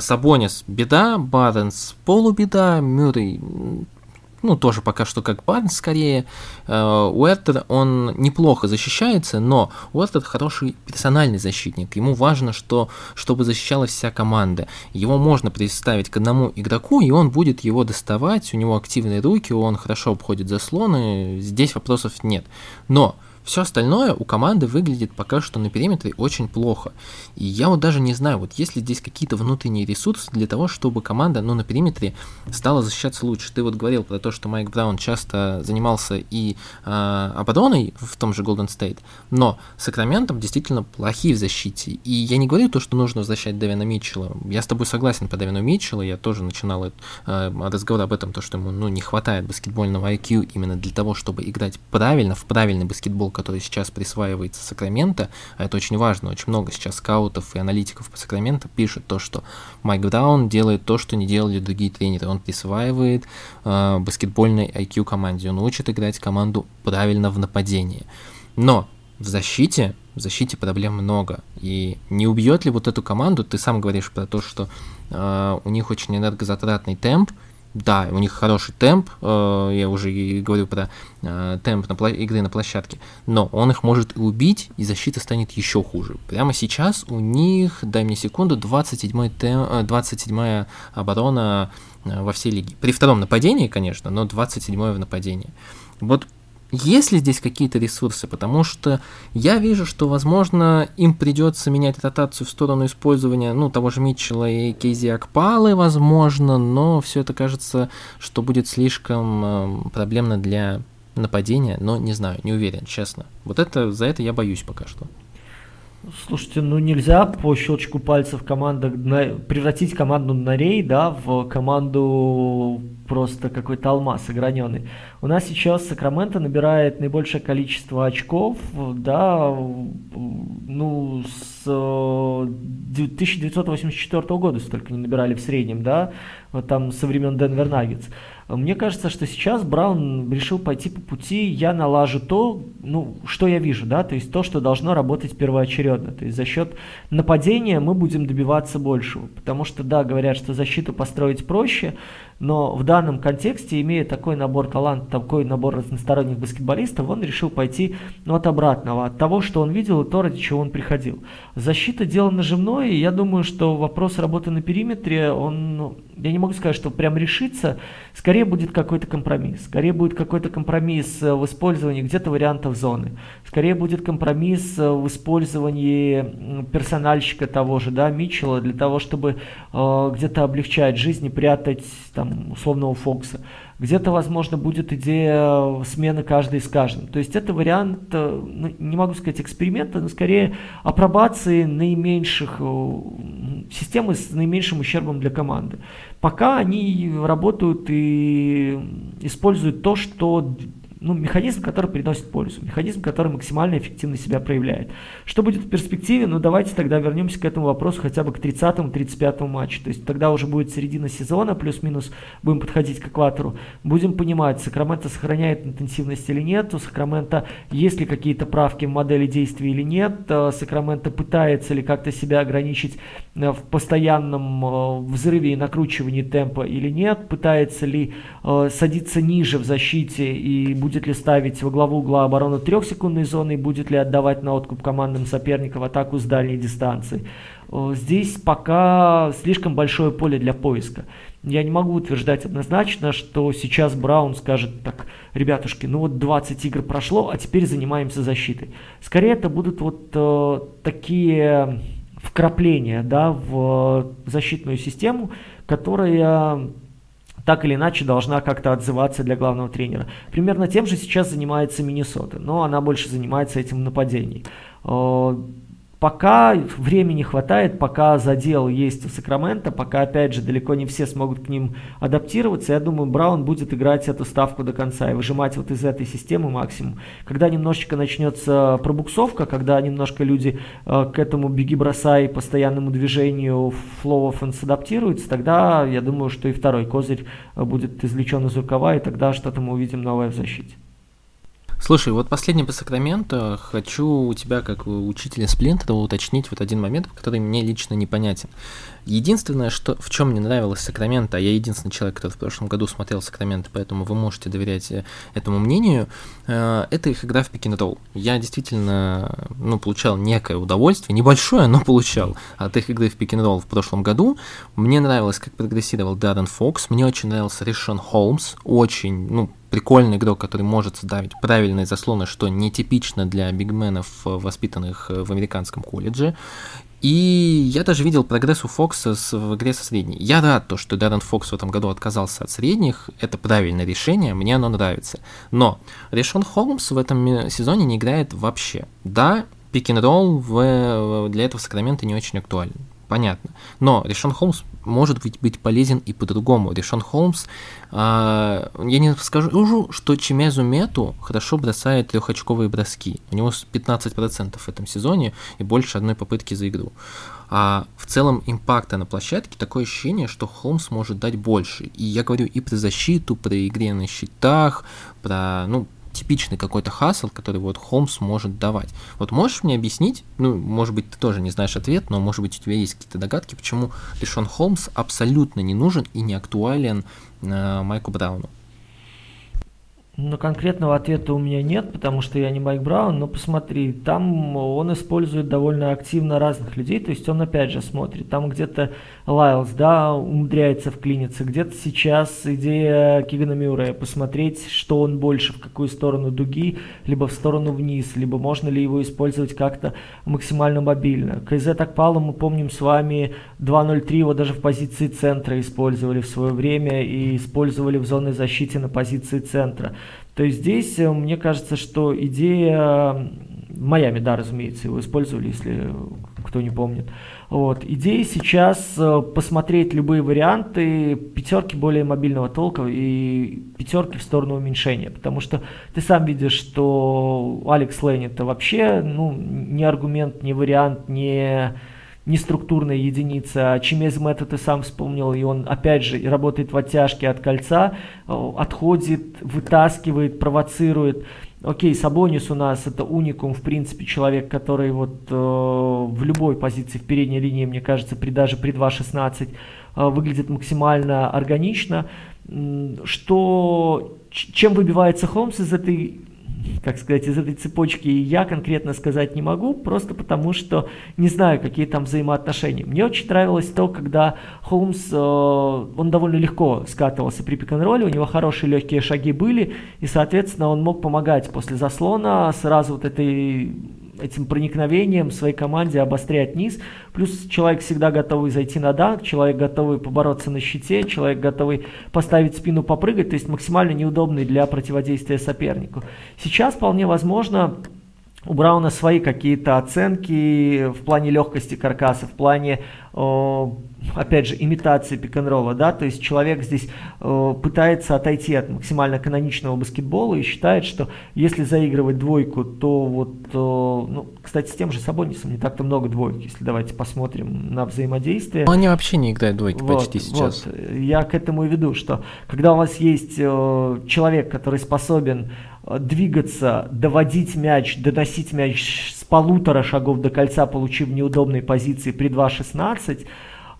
Сабонис беда, Барнс полубеда, Мюррей ну, тоже пока что как Барнс скорее. Э, Уэртер, он неплохо защищается, но Уэртер хороший персональный защитник. Ему важно, что, чтобы защищалась вся команда. Его можно представить к одному игроку, и он будет его доставать, у него активные руки, он хорошо обходит заслоны, здесь вопросов нет. Но все остальное у команды выглядит пока что на периметре очень плохо. И я вот даже не знаю, вот есть ли здесь какие-то внутренние ресурсы для того, чтобы команда, ну, на периметре стала защищаться лучше. Ты вот говорил про то, что Майк Браун часто занимался и э, обороной в том же Golden State, но Сакраментом действительно плохие в защите. И я не говорю то, что нужно возвращать Дэвина Митчелла. Я с тобой согласен по Дэвину Митчеллу, я тоже начинал э, разговор об этом, то, что ему ну, не хватает баскетбольного IQ именно для того, чтобы играть правильно, в правильный баскетбол, который сейчас присваивается Сакраменто, а это очень важно, очень много сейчас скаутов и аналитиков по Сакраменто пишут то, что Майк Браун делает то, что не делали другие тренеры. Он присваивает э, баскетбольный IQ команде, он учит играть команду правильно в нападении. Но в защите, в защите проблем много. И не убьет ли вот эту команду, ты сам говоришь про то, что э, у них очень энергозатратный темп, да, у них хороший темп, э, я уже говорю про э, темп на игры на площадке, но он их может и убить, и защита станет еще хуже. Прямо сейчас у них, дай мне секунду, 27 темп, 27 оборона э, во всей лиге. При втором нападении, конечно, но 27 в нападении. Вот есть ли здесь какие-то ресурсы? Потому что я вижу, что, возможно, им придется менять ротацию в сторону использования, ну, того же Митчелла и Кейзи Акпалы, возможно, но все это кажется, что будет слишком э, проблемно для нападения, но не знаю, не уверен, честно. Вот это, за это я боюсь пока что. Слушайте, ну нельзя по щелчку пальцев команда на, превратить команду Нарей, да, в команду просто какой-то алмаз ограненный. У нас сейчас Сакраменто набирает наибольшее количество очков, да, ну, с 1984 года столько не набирали в среднем, да, вот там со времен Денвер Наггетс. Мне кажется, что сейчас Браун решил пойти по пути, я налажу то, ну, что я вижу, да, то есть то, что должно работать первоочередно. То есть за счет нападения мы будем добиваться большего. Потому что, да, говорят, что защиту построить проще, но в данном контексте, имея такой набор талантов, такой набор разносторонних баскетболистов, он решил пойти ну, от обратного, от того, что он видел и то, ради чего он приходил. Защита дело нажимное, и я думаю, что вопрос работы на периметре, он, ну, я не могу сказать, что прям решится, скорее будет какой-то компромисс. Скорее будет какой-то компромисс в использовании где-то вариантов зоны. Скорее будет компромисс в использовании персональщика того же, да, Митчелла, для того, чтобы э, где-то облегчать жизнь и прятать там там, условного Фокса. Где-то, возможно, будет идея смены каждой с каждым. То есть это вариант, э, ну, не могу сказать эксперимента, но скорее апробации наименьших, э, системы с наименьшим ущербом для команды. Пока они работают и используют то, что ну, механизм, который приносит пользу, механизм, который максимально эффективно себя проявляет. Что будет в перспективе? Ну, давайте тогда вернемся к этому вопросу хотя бы к 30-35 матчу. То есть тогда уже будет середина сезона, плюс-минус будем подходить к экватору. Будем понимать, Сакраменто сохраняет интенсивность или нет, у Сакраменто есть ли какие-то правки в модели действий или нет, э, Сакраменто пытается ли как-то себя ограничить э, в постоянном э, взрыве и накручивании темпа или нет, пытается ли садиться ниже в защите и будет будет ли ставить во главу угла обороны трехсекундной зоны и будет ли отдавать на откуп командам соперников атаку с дальней дистанции. Здесь пока слишком большое поле для поиска. Я не могу утверждать однозначно, что сейчас Браун скажет так, ребятушки, ну вот 20 игр прошло, а теперь занимаемся защитой. Скорее это будут вот э, такие вкрапления да, в защитную систему, которая так или иначе должна как-то отзываться для главного тренера. Примерно тем же сейчас занимается Миннесота, но она больше занимается этим нападением. Пока времени хватает, пока задел есть у Сакрамента, пока, опять же, далеко не все смогут к ним адаптироваться, я думаю, Браун будет играть эту ставку до конца и выжимать вот из этой системы максимум. Когда немножечко начнется пробуксовка, когда немножко люди э, к этому беги-бросай постоянному движению flow offense адаптируются, тогда я думаю, что и второй козырь э, будет извлечен из рукава, и тогда что-то мы увидим новое в защите. Слушай, вот последний по Сакраменто хочу у тебя, как учителя Сплинтера, уточнить вот один момент, который мне лично непонятен. Единственное, что, в чем мне нравилось Сакраменто, а я единственный человек, который в прошлом году смотрел Сакраменто, поэтому вы можете доверять э, этому мнению, э, это их игра в пик ролл Я действительно ну, получал некое удовольствие, небольшое, но получал от их игры в пик ролл в прошлом году. Мне нравилось, как прогрессировал Даррен Фокс, мне очень нравился Решон Холмс, очень, ну, прикольный игрок, который может создавить правильные заслоны, что нетипично для бигменов, воспитанных в американском колледже. И я даже видел прогресс у Фокса в игре со средней. Я рад, то, что Даррен Фокс в этом году отказался от средних. Это правильное решение, мне оно нравится. Но Решон Холмс в этом сезоне не играет вообще. Да, пик-н-ролл для этого Сакрамента не очень актуален понятно. Но Решон Холмс может быть, быть полезен и по-другому. Решон Холмс, э, я не скажу, что Чемезу Мету хорошо бросает трехочковые броски. У него 15% в этом сезоне и больше одной попытки за игру. А в целом импакта на площадке такое ощущение, что Холмс может дать больше. И я говорю и про защиту, про игре на щитах, про, ну, типичный какой-то хасл, который вот Холмс может давать. Вот можешь мне объяснить, ну, может быть, ты тоже не знаешь ответ, но, может быть, у тебя есть какие-то догадки, почему Лишон Холмс абсолютно не нужен и не актуален э, Майку Брауну? Ну, конкретного ответа у меня нет, потому что я не Майк Браун, но посмотри, там он использует довольно активно разных людей, то есть он опять же смотрит, там где-то Лайлс, да, умудряется вклиниться, где-то сейчас идея Кигана Мюррея, посмотреть, что он больше, в какую сторону дуги, либо в сторону вниз, либо можно ли его использовать как-то максимально мобильно. КЗ Такпала мы помним с вами 2.03 его даже в позиции центра использовали в свое время и использовали в зоне защиты на позиции центра. То есть здесь э, мне кажется, что идея Майами, да, разумеется, его использовали, если кто не помнит. Вот. Идея сейчас э, посмотреть любые варианты пятерки более мобильного толка и пятерки в сторону уменьшения, потому что ты сам видишь, что Алекс Лейн это вообще ну, не аргумент, не вариант, не не структурная единица. А Чемез Мэтта ты сам вспомнил, и он опять же работает в оттяжке от кольца, э, отходит, вытаскивает, провоцирует. Окей, Сабонис у нас это уникум, в принципе, человек, который вот э, в любой позиции в передней линии, мне кажется, при, даже при 2.16 э, выглядит максимально органично. Что, чем выбивается Холмс из этой как сказать, из этой цепочки я конкретно сказать не могу, просто потому что не знаю, какие там взаимоотношения. Мне очень нравилось то, когда Холмс, э, он довольно легко скатывался при пик ролле у него хорошие легкие шаги были, и, соответственно, он мог помогать после заслона сразу вот этой этим проникновением своей команде обострять низ. Плюс человек всегда готовый зайти на данк, человек готовый побороться на щите, человек готовый поставить спину, попрыгать, то есть максимально неудобный для противодействия сопернику. Сейчас вполне возможно у Брауна свои какие-то оценки в плане легкости каркаса, в плане, опять же, имитации пик-н-ролла, да, то есть человек здесь пытается отойти от максимально каноничного баскетбола и считает, что если заигрывать двойку, то вот, ну, кстати, с тем же Сабонисом не так-то много двоек, если давайте посмотрим на взаимодействие. Но они вообще не играют двойки вот, почти сейчас. Вот. Я к этому и веду, что когда у вас есть человек, который способен двигаться, доводить мяч, доносить мяч с полутора шагов до кольца, получив неудобные позиции при 2.16, э,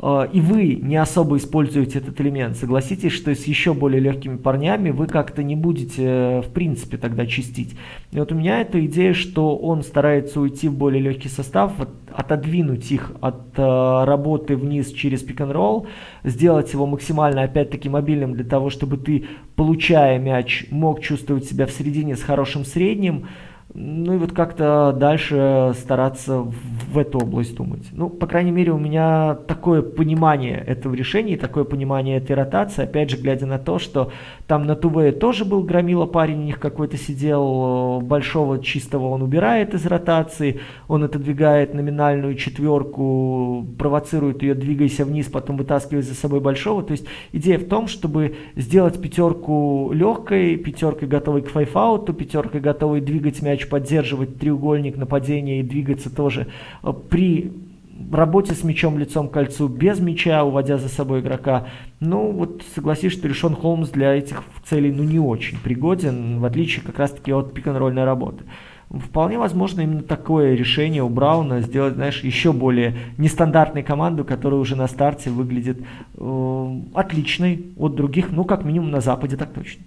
и вы не особо используете этот элемент, согласитесь, что с еще более легкими парнями вы как-то не будете, э, в принципе, тогда чистить. И вот у меня эта идея, что он старается уйти в более легкий состав, отодвинуть их от э, работы вниз через пик-н-ролл, сделать его максимально, опять-таки, мобильным для того, чтобы ты, получая мяч, мог чувствовать себя в середине с хорошим средним, ну и вот как-то дальше стараться в эту область думать. Ну, по крайней мере, у меня такое понимание этого решения, такое понимание этой ротации, опять же, глядя на то, что там на Туве тоже был громила парень, у них какой-то сидел, большого чистого он убирает из ротации, он отодвигает номинальную четверку, провоцирует ее, двигайся вниз, потом вытаскивает за собой большого. То есть идея в том, чтобы сделать пятерку легкой, пятеркой готовой к файфауту, пятеркой готовой двигать мяч, поддерживать треугольник нападения и двигаться тоже э, при работе с мячом лицом к кольцу без мяча, уводя за собой игрока. Ну, вот согласись, что Решон Холмс для этих целей ну не очень пригоден, в отличие как раз-таки от пик-н-ролльной работы. Вполне возможно именно такое решение у Брауна сделать, знаешь, еще более нестандартной команду, которая уже на старте выглядит э, отличной от других, ну, как минимум на Западе, так точно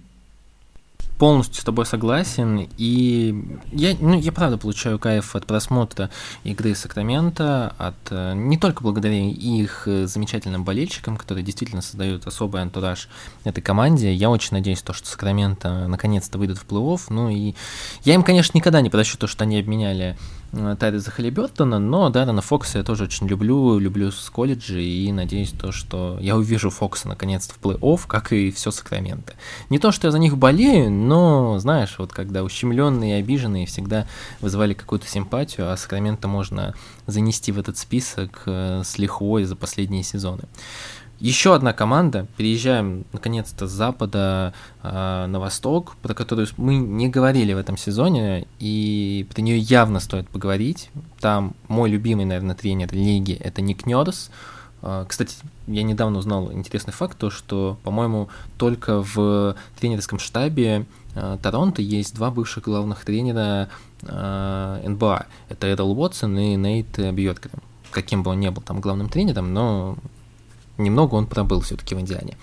полностью с тобой согласен, и я, ну, я правда получаю кайф от просмотра игры Сакрамента, от, э, не только благодаря их э, замечательным болельщикам, которые действительно создают особый антураж этой команде. Я очень надеюсь, то, что Сакраменто наконец-то выйдут в плей-офф. Ну и я им, конечно, никогда не прощу то, что они обменяли Э, Тайриза Халибертона, но Даррена Фокса я тоже очень люблю, люблю с колледжа и надеюсь то, что я увижу Фокса наконец-то в плей-офф, как и все Сакраменто. Не то, что я за них болею, но, знаешь, вот когда ущемленные и обиженные всегда вызывали какую-то симпатию, а Сакраменто можно занести в этот список э, с лихвой за последние сезоны. Еще одна команда, переезжаем наконец-то с запада э, на восток, про которую мы не говорили в этом сезоне, и про нее явно стоит поговорить. Там мой любимый, наверное, тренер лиги это Ник Нерс. Э, кстати, я недавно узнал интересный факт, то, что, по-моему, только в тренерском штабе э, Торонто есть два бывших главных тренера э, НБА. Это Эдл Уотсон и Нейт Бьоткер. Каким бы он ни был там главным тренером, но немного он пробыл все-таки в Индиане.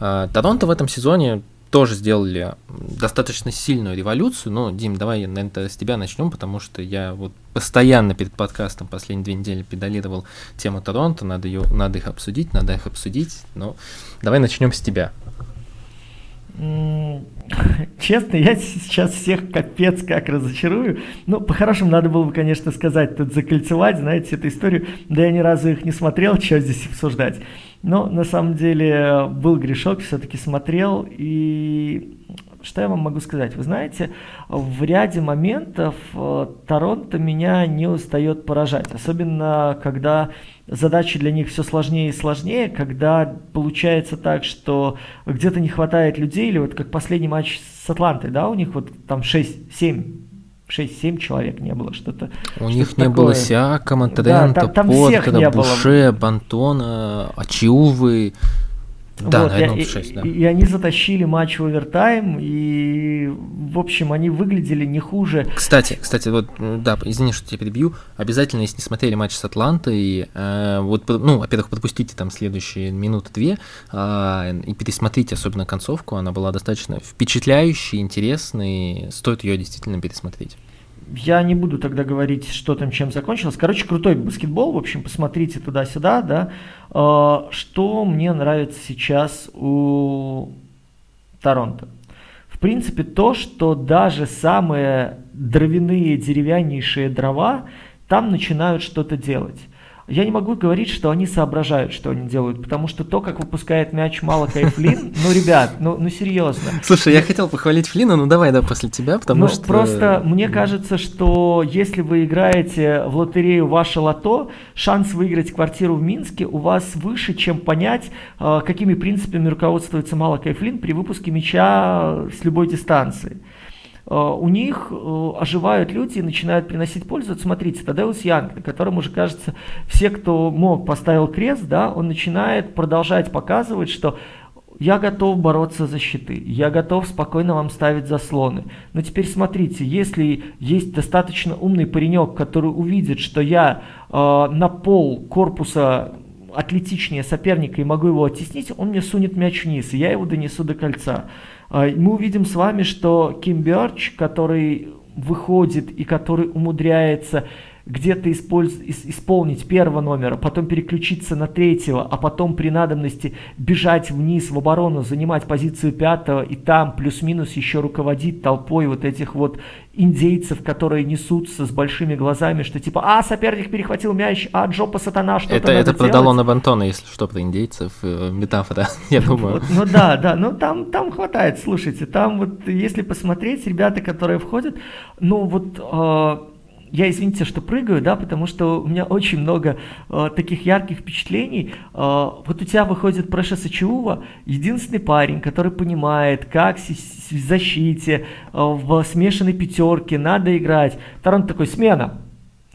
А, Торонто в этом сезоне тоже сделали достаточно сильную революцию. Но, Дим, давай, наверное, с тебя начнем, потому что я вот постоянно перед подкастом последние две недели педалировал тему Торонто, надо, ее, надо их обсудить, надо их обсудить. Но давай начнем с тебя. Честно, я сейчас всех капец как разочарую. Ну, по-хорошему, надо было бы, конечно, сказать, тут закольцевать, знаете, эту историю. Да я ни разу их не смотрел, что здесь обсуждать. Но на самом деле был грешок, все-таки смотрел. И что я вам могу сказать? Вы знаете, в ряде моментов э, Торонто меня не устает поражать. Особенно, когда задачи для них все сложнее и сложнее, когда получается так, что где-то не хватает людей, или вот как последний матч с Атлантой, да, у них вот там 6-7 6-7 человек не было, что-то. У что них не такое. было Сиакома, Трента, да, там, там Поркера, Буше, Бантона, Ачиувы. Да, вот, наверное, и, 6, да. И, и они затащили матч в овертайм, и, в общем, они выглядели не хуже. Кстати, кстати, вот, да, извини, что тебя перебью, обязательно, если не смотрели матч с Атлантой, э, вот, ну, во-первых, пропустите там следующие минуты две, э, и пересмотрите, особенно концовку, она была достаточно впечатляющей, интересной, стоит ее действительно пересмотреть. Я не буду тогда говорить, что там чем закончилось. Короче, крутой баскетбол, в общем, посмотрите туда-сюда, да. А, что мне нравится сейчас у Торонто? В принципе, то, что даже самые дровяные, деревяннейшие дрова там начинают что-то делать я не могу говорить, что они соображают, что они делают, потому что то, как выпускает мяч Малакай Флин, ну, ребят, ну, ну серьезно. Слушай, я хотел похвалить Флина, ну давай, да, после тебя, потому ну, что... просто мне кажется, что если вы играете в лотерею «Ваше лото», шанс выиграть квартиру в Минске у вас выше, чем понять, э, какими принципами руководствуется Малакай Флин при выпуске мяча с любой дистанции. Э, у них э, оживают люди и начинают приносить пользу. Вот смотрите, Тадеус Янг, на котором уже, кажется, все, кто мог, поставил крест, да, он начинает продолжать показывать, что я готов бороться за щиты, я готов спокойно вам ставить заслоны. Но теперь смотрите, если есть достаточно умный паренек, который увидит, что я э, на пол корпуса атлетичнее соперника и могу его оттеснить, он мне сунет мяч вниз, и я его донесу до кольца. А, мы увидим с вами, что Ким Бёрч, который выходит и который умудряется где-то исполнить первого номера, потом переключиться на третьего, а потом при надобности бежать вниз в оборону, занимать позицию пятого и там плюс-минус еще руководить толпой вот этих вот индейцев, которые несутся с большими глазами, что типа, а, соперник перехватил мяч, а, Джопа сатана, что-то Это, это про Далона Бантона, если что, про индейцев, э, метафора, я думаю. Вот, ну да, да, ну там, там хватает, слушайте, там вот, если посмотреть, ребята, которые входят, ну вот... Я, извините, что прыгаю, да, потому что у меня очень много э, таких ярких впечатлений. Э, вот у тебя выходит Преша Сачиува, единственный парень, который понимает, как в защите, э, в смешанной пятерке надо играть. Таран такой, смена.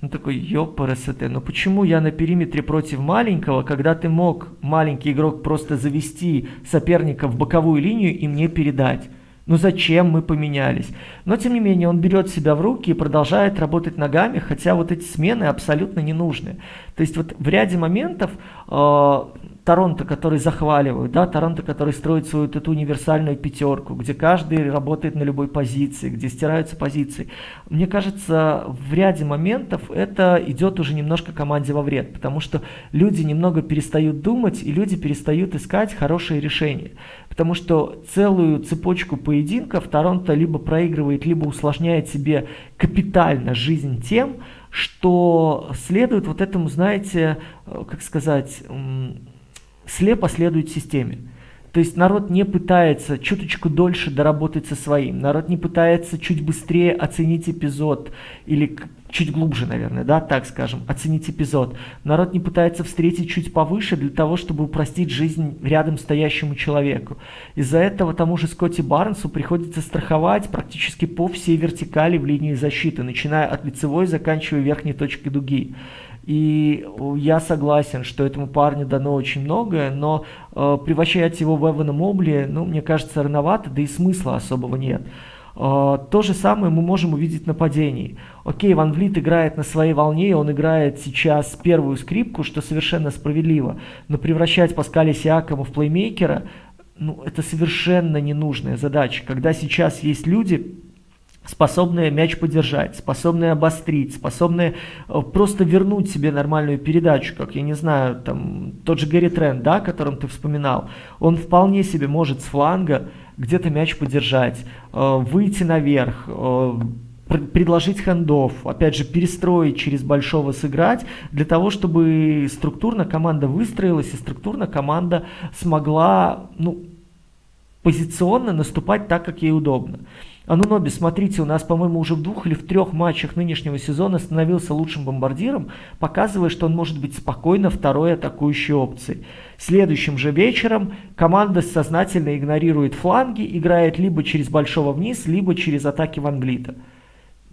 Он такой, ёпарасоте, но почему я на периметре против маленького, когда ты мог, маленький игрок, просто завести соперника в боковую линию и мне передать? Ну зачем мы поменялись? Но тем не менее он берет себя в руки и продолжает работать ногами, хотя вот эти смены абсолютно не нужны. То есть вот в ряде моментов э, Торонто, который захваливают, да, Торонто, который строит свою вот эту универсальную пятерку, где каждый работает на любой позиции, где стираются позиции. Мне кажется, в ряде моментов это идет уже немножко команде во вред, потому что люди немного перестают думать и люди перестают искать хорошие решения. Потому что целую цепочку поединков Торонто либо проигрывает, либо усложняет себе капитально жизнь тем, что следует вот этому, знаете, э, как сказать, слепо следует системе. То есть народ не пытается чуточку дольше доработать со своим. Народ не пытается чуть быстрее оценить эпизод или чуть глубже, наверное, да, так скажем, оценить эпизод. Народ не пытается встретить чуть повыше для того, чтобы упростить жизнь рядом стоящему человеку. Из-за этого тому же Скотти Барнсу приходится страховать практически по всей вертикали в линии защиты, начиная от лицевой, заканчивая верхней точкой дуги. И я согласен, что этому парню дано очень многое, но э, превращать его в Эвана Мобли, ну, мне кажется, рановато, да и смысла особого нет. Uh, то же самое мы можем увидеть на падении. Окей, Ван Влит играет на своей волне, он играет сейчас первую скрипку, что совершенно справедливо. Но превращать Паскаля Сиакома в плеймейкера, ну, это совершенно ненужная задача. Когда сейчас есть люди, способные мяч подержать, способные обострить, способные э, просто вернуть себе нормальную передачу, как, я не знаю, там, тот же Гэри Трент, да, о котором ты вспоминал, он вполне себе может с фланга где-то мяч подержать, э, выйти наверх, э, предложить хендов, опять же, перестроить через большого сыграть, для того, чтобы структурно команда выстроилась и структурно команда смогла, ну, позиционно наступать так, как ей удобно. Ануноби, смотрите, у нас, по-моему, уже в двух или в трех матчах нынешнего сезона становился лучшим бомбардиром, показывая, что он может быть спокойно второй атакующей опцией. Следующим же вечером команда сознательно игнорирует фланги, играет либо через большого вниз, либо через атаки Ван Влита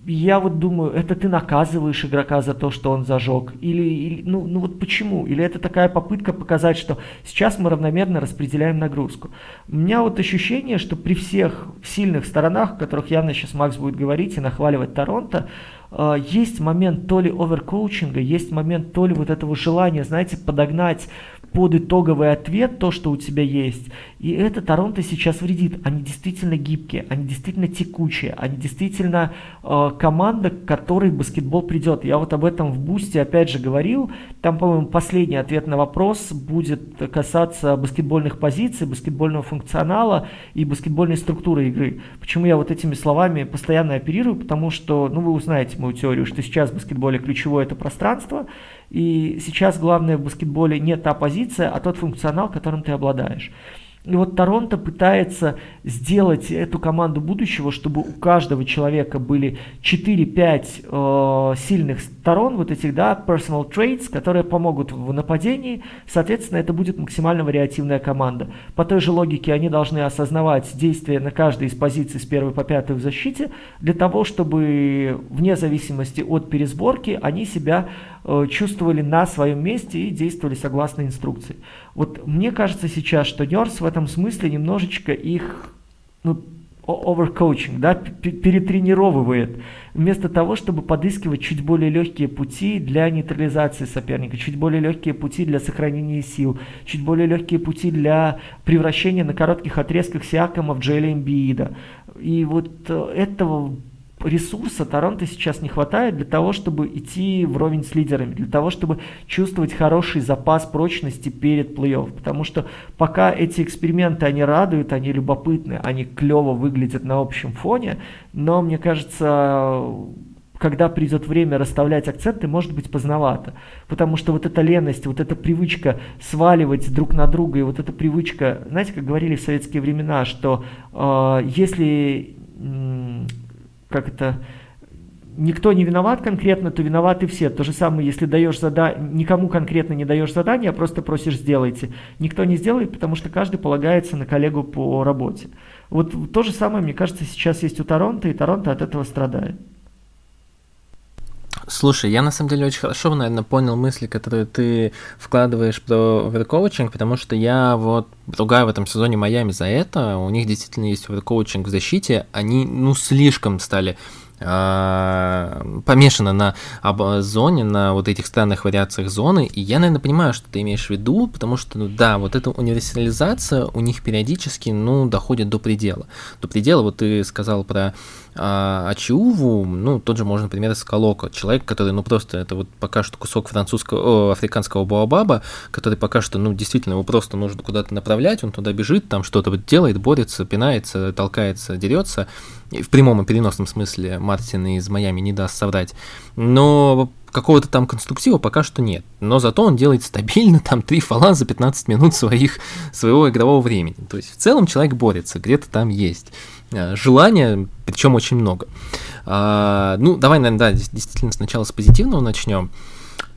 я вот думаю, это ты наказываешь игрока за то, что он зажег? Или, или ну, ну вот почему? Или это такая попытка показать, что сейчас мы равномерно распределяем нагрузку? У меня вот ощущение, что при всех сильных сторонах, о которых явно сейчас Макс будет говорить и нахваливать Торонто, э, есть момент то ли оверкоучинга, есть момент то ли вот этого желания, знаете, подогнать под итоговый ответ то, что у тебя есть. И это Торонто сейчас вредит. Они действительно гибкие, они действительно текучие, они действительно э, команда, к которой баскетбол придет. Я вот об этом в Бусте опять же говорил. Там, по-моему, последний ответ на вопрос будет касаться баскетбольных позиций, баскетбольного функционала и баскетбольной структуры игры. Почему я вот этими словами постоянно оперирую? Потому что, ну, вы узнаете мою теорию, что сейчас в баскетболе ключевое это пространство, и сейчас главное в баскетболе не та позиция, а тот функционал, которым ты обладаешь. И вот Торонто пытается сделать эту команду будущего, чтобы у каждого человека были 4-5 э, сильных сторон, вот этих, да, personal traits, которые помогут в нападении. Соответственно, это будет максимально вариативная команда. По той же логике они должны осознавать действия на каждой из позиций с первой по пятую в защите, для того, чтобы вне зависимости от пересборки они себя э, чувствовали на своем месте и действовали согласно инструкции. Вот мне кажется сейчас, что Нерс в этом смысле немножечко их ну, оверкоучинг, да, перетренировывает, вместо того, чтобы подыскивать чуть более легкие пути для нейтрализации соперника, чуть более легкие пути для сохранения сил, чуть более легкие пути для превращения на коротких отрезках Сиакома в Джоэля Эмбиида. И вот э, этого ресурса Торонто сейчас не хватает для того, чтобы идти вровень с лидерами, для того, чтобы чувствовать хороший запас прочности перед плей-офф. Потому что пока эти эксперименты, они радуют, они любопытны, они клево выглядят на общем фоне, но мне кажется, когда придет время расставлять акценты, может быть поздновато. Потому что вот эта леность, вот эта привычка сваливать друг на друга, и вот эта привычка, знаете, как говорили в советские времена, что э, если как это, никто не виноват конкретно, то виноваты все. То же самое, если даешь задание, никому конкретно не даешь задание, а просто просишь сделайте. Никто не сделает, потому что каждый полагается на коллегу по работе. Вот то же самое, мне кажется, сейчас есть у Торонто, и Торонто от этого страдает. Слушай, я на самом деле очень хорошо, наверное, понял мысли, которые ты вкладываешь про оверкоучинг, потому что я вот другая в этом сезоне Майами за это. У них действительно есть оверкоучинг в защите. Они, ну, слишком стали помешана на зоне, на вот этих странных вариациях зоны. И я, наверное, понимаю, что ты имеешь в виду, потому что, ну да, вот эта универсализация у них периодически, ну, доходит до предела. До предела, вот ты сказал про а, Ачиуву, ну, тот же можно, например, Скалока, человек, который, ну, просто это вот пока что кусок французского, о, африканского буабаба, который пока что, ну, действительно, его просто нужно куда-то направлять, он туда бежит, там что-то вот делает, борется, пинается, толкается, дерется, в прямом и переносном смысле Мартин из Майами не даст соврать, но какого-то там конструктива пока что нет. Но зато он делает стабильно там три фала за 15 минут своих, своего игрового времени. То есть в целом человек борется, где-то там есть. Э, желания, причем очень много. А, ну, давай, наверное, да, действительно сначала с позитивного начнем.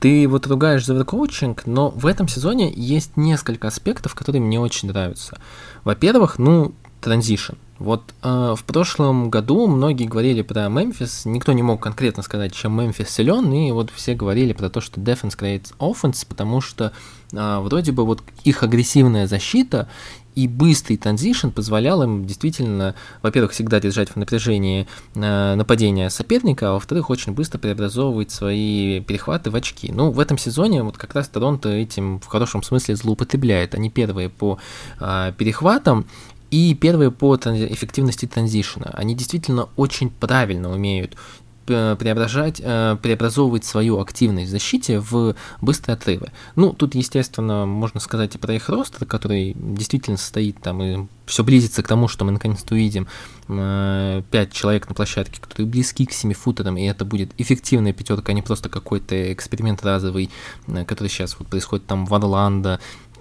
Ты вот ругаешь за коучинг, но в этом сезоне есть несколько аспектов, которые мне очень нравятся. Во-первых, ну, транзишн. Вот э, в прошлом году многие говорили про Мемфис, никто не мог конкретно сказать, чем Мемфис силен, и вот все говорили про то, что defense creates offense, потому что э, вроде бы вот их агрессивная защита и быстрый транзишн позволял им действительно, во-первых, всегда держать в напряжении э, нападения соперника, а во-вторых, очень быстро преобразовывать свои перехваты в очки. Ну, в этом сезоне вот как раз Торонто этим в хорошем смысле злоупотребляет. Они первые по э, перехватам, и первые по эффективности транзишена. Они действительно очень правильно умеют преображать, э, преобразовывать свою активность в защите в быстрые отрывы. Ну, тут, естественно, можно сказать и про их рост, который действительно состоит там и все близится к тому, что мы наконец-то увидим э, пять человек на площадке, которые близки к 7 футерам, и это будет эффективная пятерка, а не просто какой-то эксперимент разовый, э, который сейчас вот происходит там в Орландо,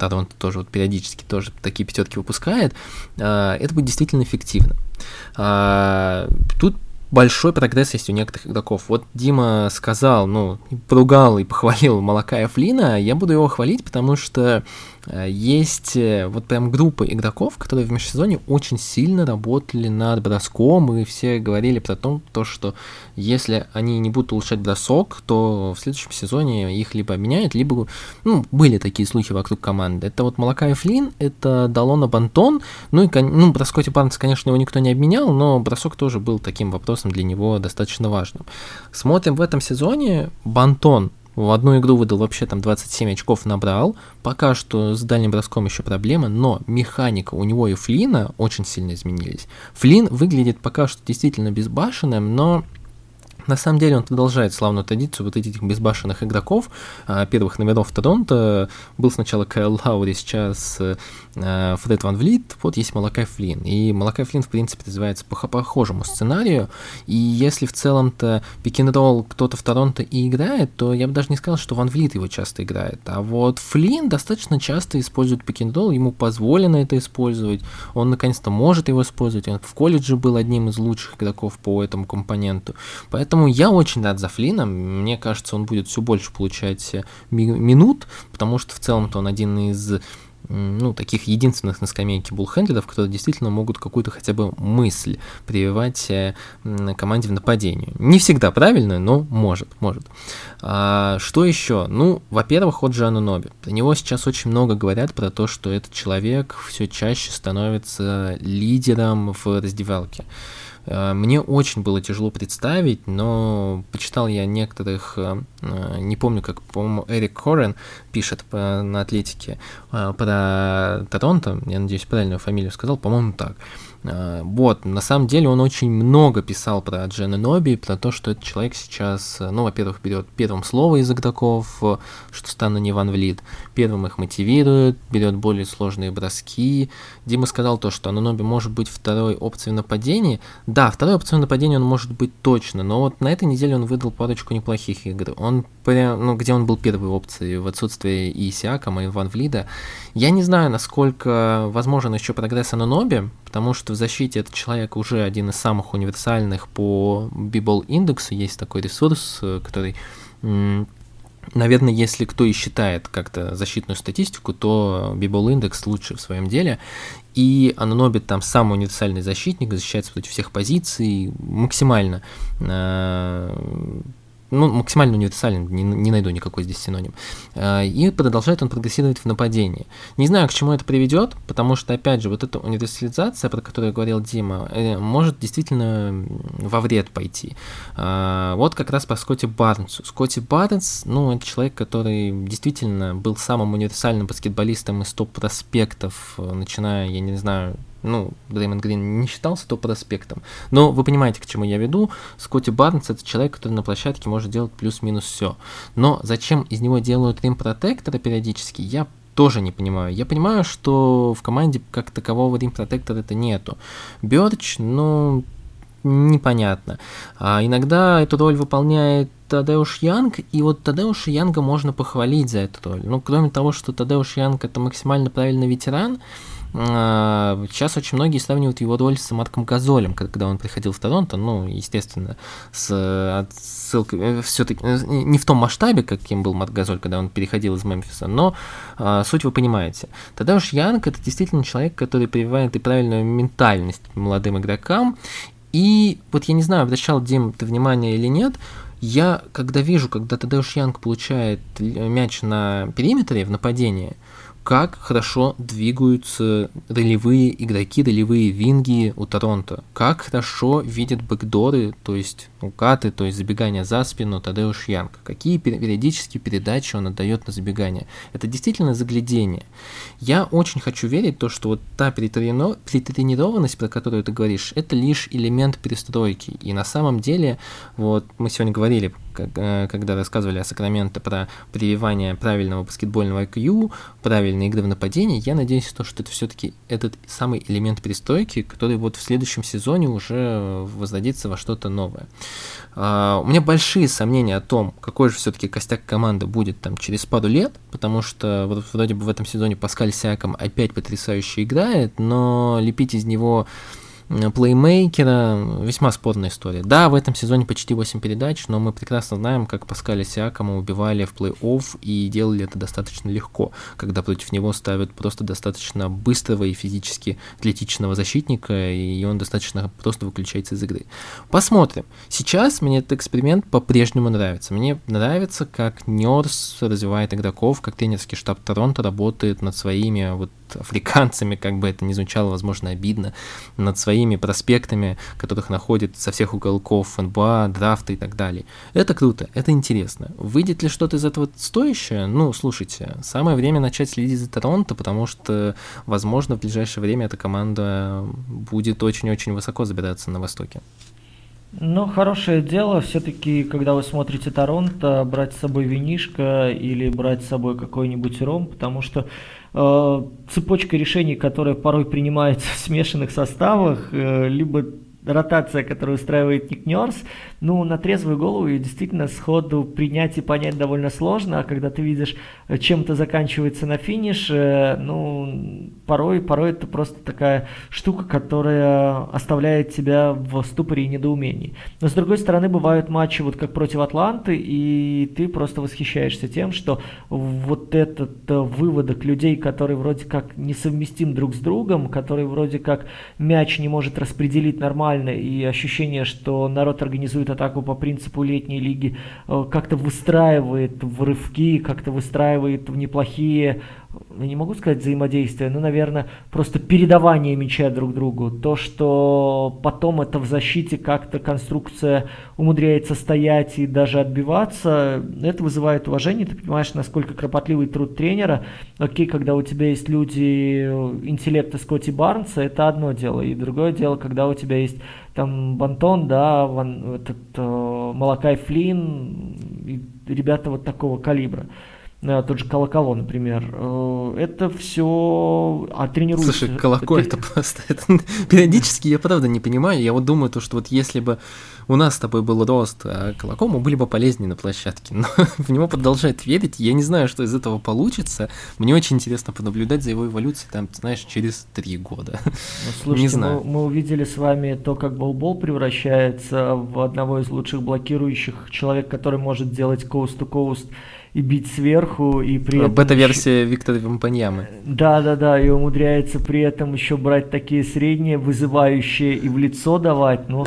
Торонто тоже вот периодически тоже такие пятерки выпускает, это будет действительно эффективно. Тут большой прогресс есть у некоторых игроков. Вот Дима сказал, ну, поругал и похвалил Малакая Флина, я буду его хвалить, потому что есть э, вот прям группа игроков, которые в межсезоне очень сильно работали над броском, и все говорили про то, то, что если они не будут улучшать бросок, то в следующем сезоне их либо меняют, либо, ну, были такие слухи вокруг команды. Это вот Малакай Флин, это Далона Бантон, ну и, ну, Броскоти Барнс, конечно, его никто не обменял, но бросок тоже был таким вопросом для него достаточно важным. Смотрим в этом сезоне, Бантон в одну игру выдал вообще там 27 очков набрал. Пока что с дальним броском еще проблема, но механика у него и Флина очень сильно изменились. Флин выглядит пока что действительно безбашенным, но на самом деле он продолжает славную традицию вот этих безбашенных игроков, а, первых номеров Торонто. Был сначала Кайл Лаури, сейчас э, Фред Ван Влит, вот есть Малакай Флин. И Малакай Флин, в принципе, развивается по похожему сценарию. И если в целом-то пик-н-ролл кто-то в Торонто и играет, то я бы даже не сказал, что Ван Влит его часто играет. А вот Флин достаточно часто использует пик-н-ролл, ему позволено это использовать. Он наконец-то может его использовать. Он в колледже был одним из лучших игроков по этому компоненту. Поэтому Поэтому я очень рад за Флина. Мне кажется, он будет все больше получать э, минут, потому что в целом-то он один из ну, таких единственных на скамейке буллхендлеров, которые действительно могут какую-то хотя бы мысль прививать э, команде в нападении. Не всегда правильно, но может, может. А, что еще? Ну, во-первых, от Джана Ноби. Про него сейчас очень много говорят про то, что этот человек все чаще становится лидером в раздевалке мне очень было тяжело представить, но почитал я некоторых, э, э, не помню, как, по-моему, Эрик Корен пишет на Атлетике про Торонто, я надеюсь, правильную фамилию сказал, по-моему, так. А, вот, на самом деле он очень много писал про Джена Ноби, про то, что этот человек сейчас, ну, во-первых, берет первым слово из игроков, что Стану не Ван Влит, первым их мотивирует, берет более сложные броски. Дима сказал то, что Ананоби может быть второй опцией нападения. Да, второй опцией нападения он может быть точно, но вот на этой неделе он выдал парочку неплохих игр. Он прям, ну, где он был первой опцией в отсутствии и Сиакама, и Ван Влида. Я не знаю, насколько возможен еще прогресс Ананоби, потому что в защите этот человек уже один из самых универсальных по Бибол индексу. Есть такой ресурс, э, который Наверное, если кто и считает как-то защитную статистику, то Бибол индекс лучше в своем деле. И Ананобит там самый универсальный защитник, защищается против всех позиций максимально. Э, ну, максимально универсален, не, не найду никакой здесь синоним. А, и продолжает он прогрессировать в нападении. Не знаю, к чему это приведет, потому что, опять же, вот эта универсализация, про которую говорил Дима, э, может действительно во вред пойти. А, вот как раз по Скотти Барнсу. Скотти Барнс, ну, это человек, который действительно был самым универсальным баскетболистом из топ-проспектов, начиная, я не знаю, ну, Дреймонд Грин не считался топ-проспектом. Но вы понимаете, к чему я веду. Скотти Барнс это человек, который на площадке может делать плюс-минус все. Но зачем из него делают рим-протектора периодически, я тоже не понимаю. Я понимаю, что в команде как такового рим-протектора это нету. Бёрч, ну, непонятно. А иногда эту роль выполняет Тадеуш Янг, и вот Тадеуша Янга можно похвалить за эту роль. Ну, кроме того, что Тадеуш Янг это максимально правильный ветеран, сейчас очень многие сравнивают его роль с Марком Газолем, когда он приходил в Торонто, ну, естественно, с отсылкой, э, все-таки э, не в том масштабе, каким был Марк Газоль, когда он переходил из Мемфиса, но суть вы понимаете. Тогда уж Янг это действительно человек, который прививает и правильную ментальность молодым игрокам, и вот я не знаю, обращал Дим ты внимание или нет, я, когда вижу, когда Тадеуш Янг получает мяч на периметре в нападении, как хорошо двигаются ролевые игроки, ролевые винги у Торонто, как хорошо видят бэкдоры, то есть укаты, то есть забегания за спину Тадеуш Янг, какие периодически передачи он отдает на забегание. Это действительно заглядение. Я очень хочу верить то, что вот та перетренированность, про которую ты говоришь, это лишь элемент перестройки. И на самом деле, вот мы сегодня говорили когда рассказывали о Сакраменто про прививание правильного баскетбольного IQ, правильной игры в нападении, я надеюсь, то, что это все-таки этот самый элемент перестройки, который вот в следующем сезоне уже возродится во что-то новое. А, у меня большие сомнения о том, какой же все-таки костяк команды будет там через пару лет, потому что вот вроде бы в этом сезоне Паскаль Сиаком опять потрясающе играет, но лепить из него плеймейкера, весьма спорная история. Да, в этом сезоне почти 8 передач, но мы прекрасно знаем, как Паскаля Сиакома убивали в плей-офф и делали это достаточно легко, когда против него ставят просто достаточно быстрого и физически атлетичного защитника, и он достаточно просто выключается из игры. Посмотрим. Сейчас мне этот эксперимент по-прежнему нравится. Мне нравится, как Нерс развивает игроков, как тренерский штаб Торонто работает над своими вот африканцами, как бы это ни звучало, возможно, обидно, над своими проспектами, которых находят со всех уголков НБА, драфта и так далее. Это круто, это интересно. Выйдет ли что-то из этого стоящее? Ну, слушайте, самое время начать следить за Торонто, потому что, возможно, в ближайшее время эта команда будет очень-очень высоко забираться на Востоке. Ну, хорошее дело, все-таки, когда вы смотрите Торонто, брать с собой винишко или брать с собой какой-нибудь ром, потому что цепочка решений, которая порой принимается в смешанных составах, э, либо ротация, которую устраивает Ник Нерс, ну, на трезвую голову ее действительно сходу принять и понять довольно сложно, а когда ты видишь, э, чем то заканчивается на финише, ну, порой, порой это просто такая штука, которая оставляет тебя в ступоре и недоумении. Но, с другой стороны, бывают матчи, вот как против Атланты, и ты просто восхищаешься тем, что вот этот э, выводок людей, который вроде как несовместим друг с другом, который вроде как мяч не может распределить нормально, нормально, и ощущение, что народ организует атаку по принципу летней лиги, э, как-то выстраивает в рывки, как-то выстраивает в неплохие я не могу сказать взаимодействие, но, наверное, просто передавание мяча друг другу. То, что потом это в защите как-то конструкция умудряется стоять и даже отбиваться, это вызывает уважение. Ты понимаешь, насколько кропотливый труд тренера. Окей, когда у тебя есть люди интеллекта Скотти Барнса, это одно дело. И другое дело, когда у тебя есть там Бантон, да, Ван, этот, э, Малакай Флин, и ребята вот такого калибра. Э, тот же Колоколо, например. Э, это все а тренируется. Слушай, Колоко это, просто... Это, периодически я правда не понимаю. Я вот думаю, то, что вот если бы у нас с тобой был рост, а Колоко мы были бы полезнее на площадке. Но в него продолжает верить. Я не знаю, что из этого получится. Мне очень интересно понаблюдать за его эволюцией, там, знаешь, через три года. Ну, слушайте, не знаю. Мы, мы увидели с вами то, как Болбол превращается в одного из лучших блокирующих. Человек, который может делать коуст-то-коуст и бить сверху, и при этом... Бета-версия еще... Виктора Вимпаньямы. Да-да-да, и умудряется при этом еще брать такие средние, вызывающие и в лицо давать, но...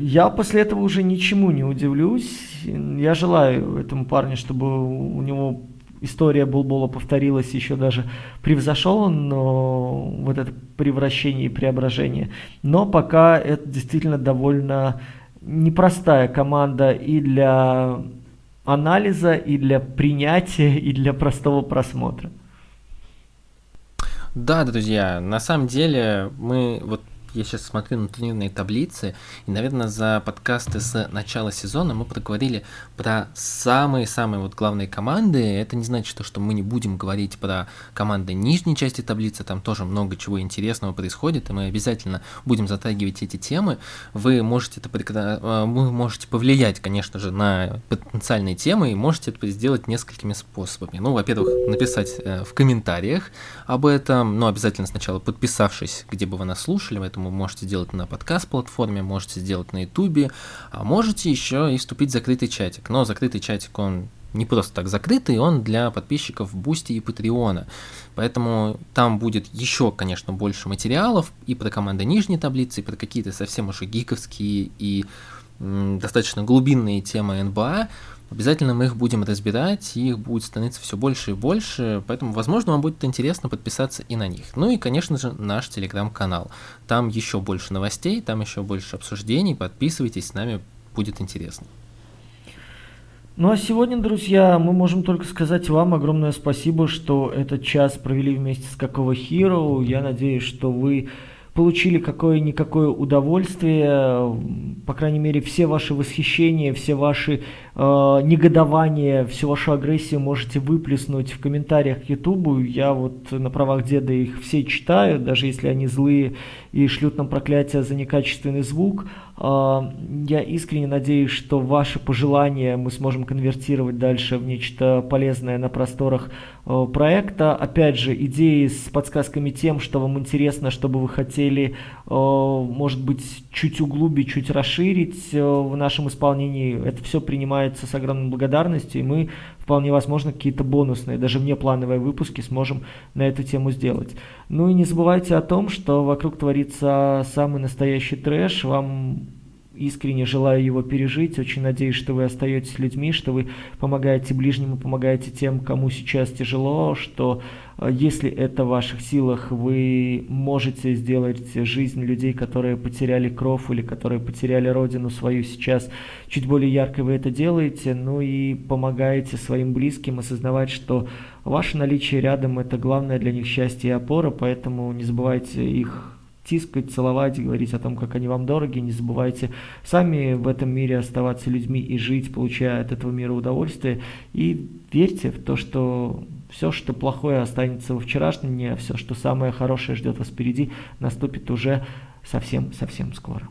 Я после этого уже ничему не удивлюсь. Я желаю этому парню, чтобы у него история Булбола повторилась, еще даже превзошел он но вот это превращение и преображение. Но пока это действительно довольно непростая команда и для анализа, и для принятия, и для простого просмотра. Да, друзья, на самом деле мы вот я сейчас смотрю на турнирные таблицы, и, наверное, за подкасты с начала сезона мы проговорили про самые-самые вот главные команды. Это не значит, что мы не будем говорить про команды нижней части таблицы, там тоже много чего интересного происходит, и мы обязательно будем затрагивать эти темы. Вы можете, это, э, вы можете повлиять, конечно же, на потенциальные темы, и можете это сделать несколькими способами. Ну, во-первых, написать э, в комментариях об этом, но обязательно сначала подписавшись, где бы вы нас слушали, поэтому можете сделать на подкаст-платформе, можете сделать на ютубе, а можете еще и вступить в закрытый чатик. Но закрытый чатик, он не просто так закрытый, он для подписчиков Бусти и Патреона. Поэтому там будет еще, конечно, больше материалов и про команды нижней таблицы, и про какие-то совсем уже гиковские и достаточно глубинные темы НБА. Обязательно мы их будем разбирать, и их будет становиться все больше и больше, поэтому, возможно, вам будет интересно подписаться и на них. Ну и, конечно же, наш телеграм-канал. Там еще больше новостей, там еще больше обсуждений, подписывайтесь, с нами будет интересно. Ну а сегодня, друзья, мы можем только сказать вам огромное спасибо, что этот час провели вместе с Какого Hero. Я надеюсь, что вы получили какое-никакое удовольствие, по крайней мере, все ваши восхищения, все ваши э, негодования, всю вашу агрессию можете выплеснуть в комментариях к Ютубу. Я вот на правах деда их все читаю, даже если они злые и шлют нам проклятие за некачественный звук. А, я искренне надеюсь, что ваши пожелания мы сможем конвертировать дальше в нечто полезное на просторах а, проекта. Опять же, идеи с подсказками тем, что вам интересно, чтобы вы хотели, а, может быть, чуть углубить, чуть расширить в нашем исполнении. Это все принимается с огромной благодарностью, и мы вполне возможно какие-то бонусные, даже внеплановые выпуски сможем на эту тему сделать. Ну и не забывайте о том, что вокруг творится самый настоящий трэш. Вам искренне желаю его пережить. Очень надеюсь, что вы остаетесь людьми, что вы помогаете ближнему, помогаете тем, кому сейчас тяжело, что э, если это в ваших силах, вы можете сделать жизнь людей, которые потеряли кровь или которые потеряли родину свою сейчас чуть более ярко вы это делаете, ну и помогаете своим близким осознавать, что ваше наличие рядом это главное для них счастье и опора, поэтому не забывайте их тискать, целовать, говорить о том, как они вам дороги. Не забывайте сами в этом мире оставаться людьми и жить, получая от этого мира удовольствие. И верьте в то, что все, что плохое, останется во вчерашнем дне, а все, что самое хорошее ждет вас впереди, наступит уже совсем-совсем скоро.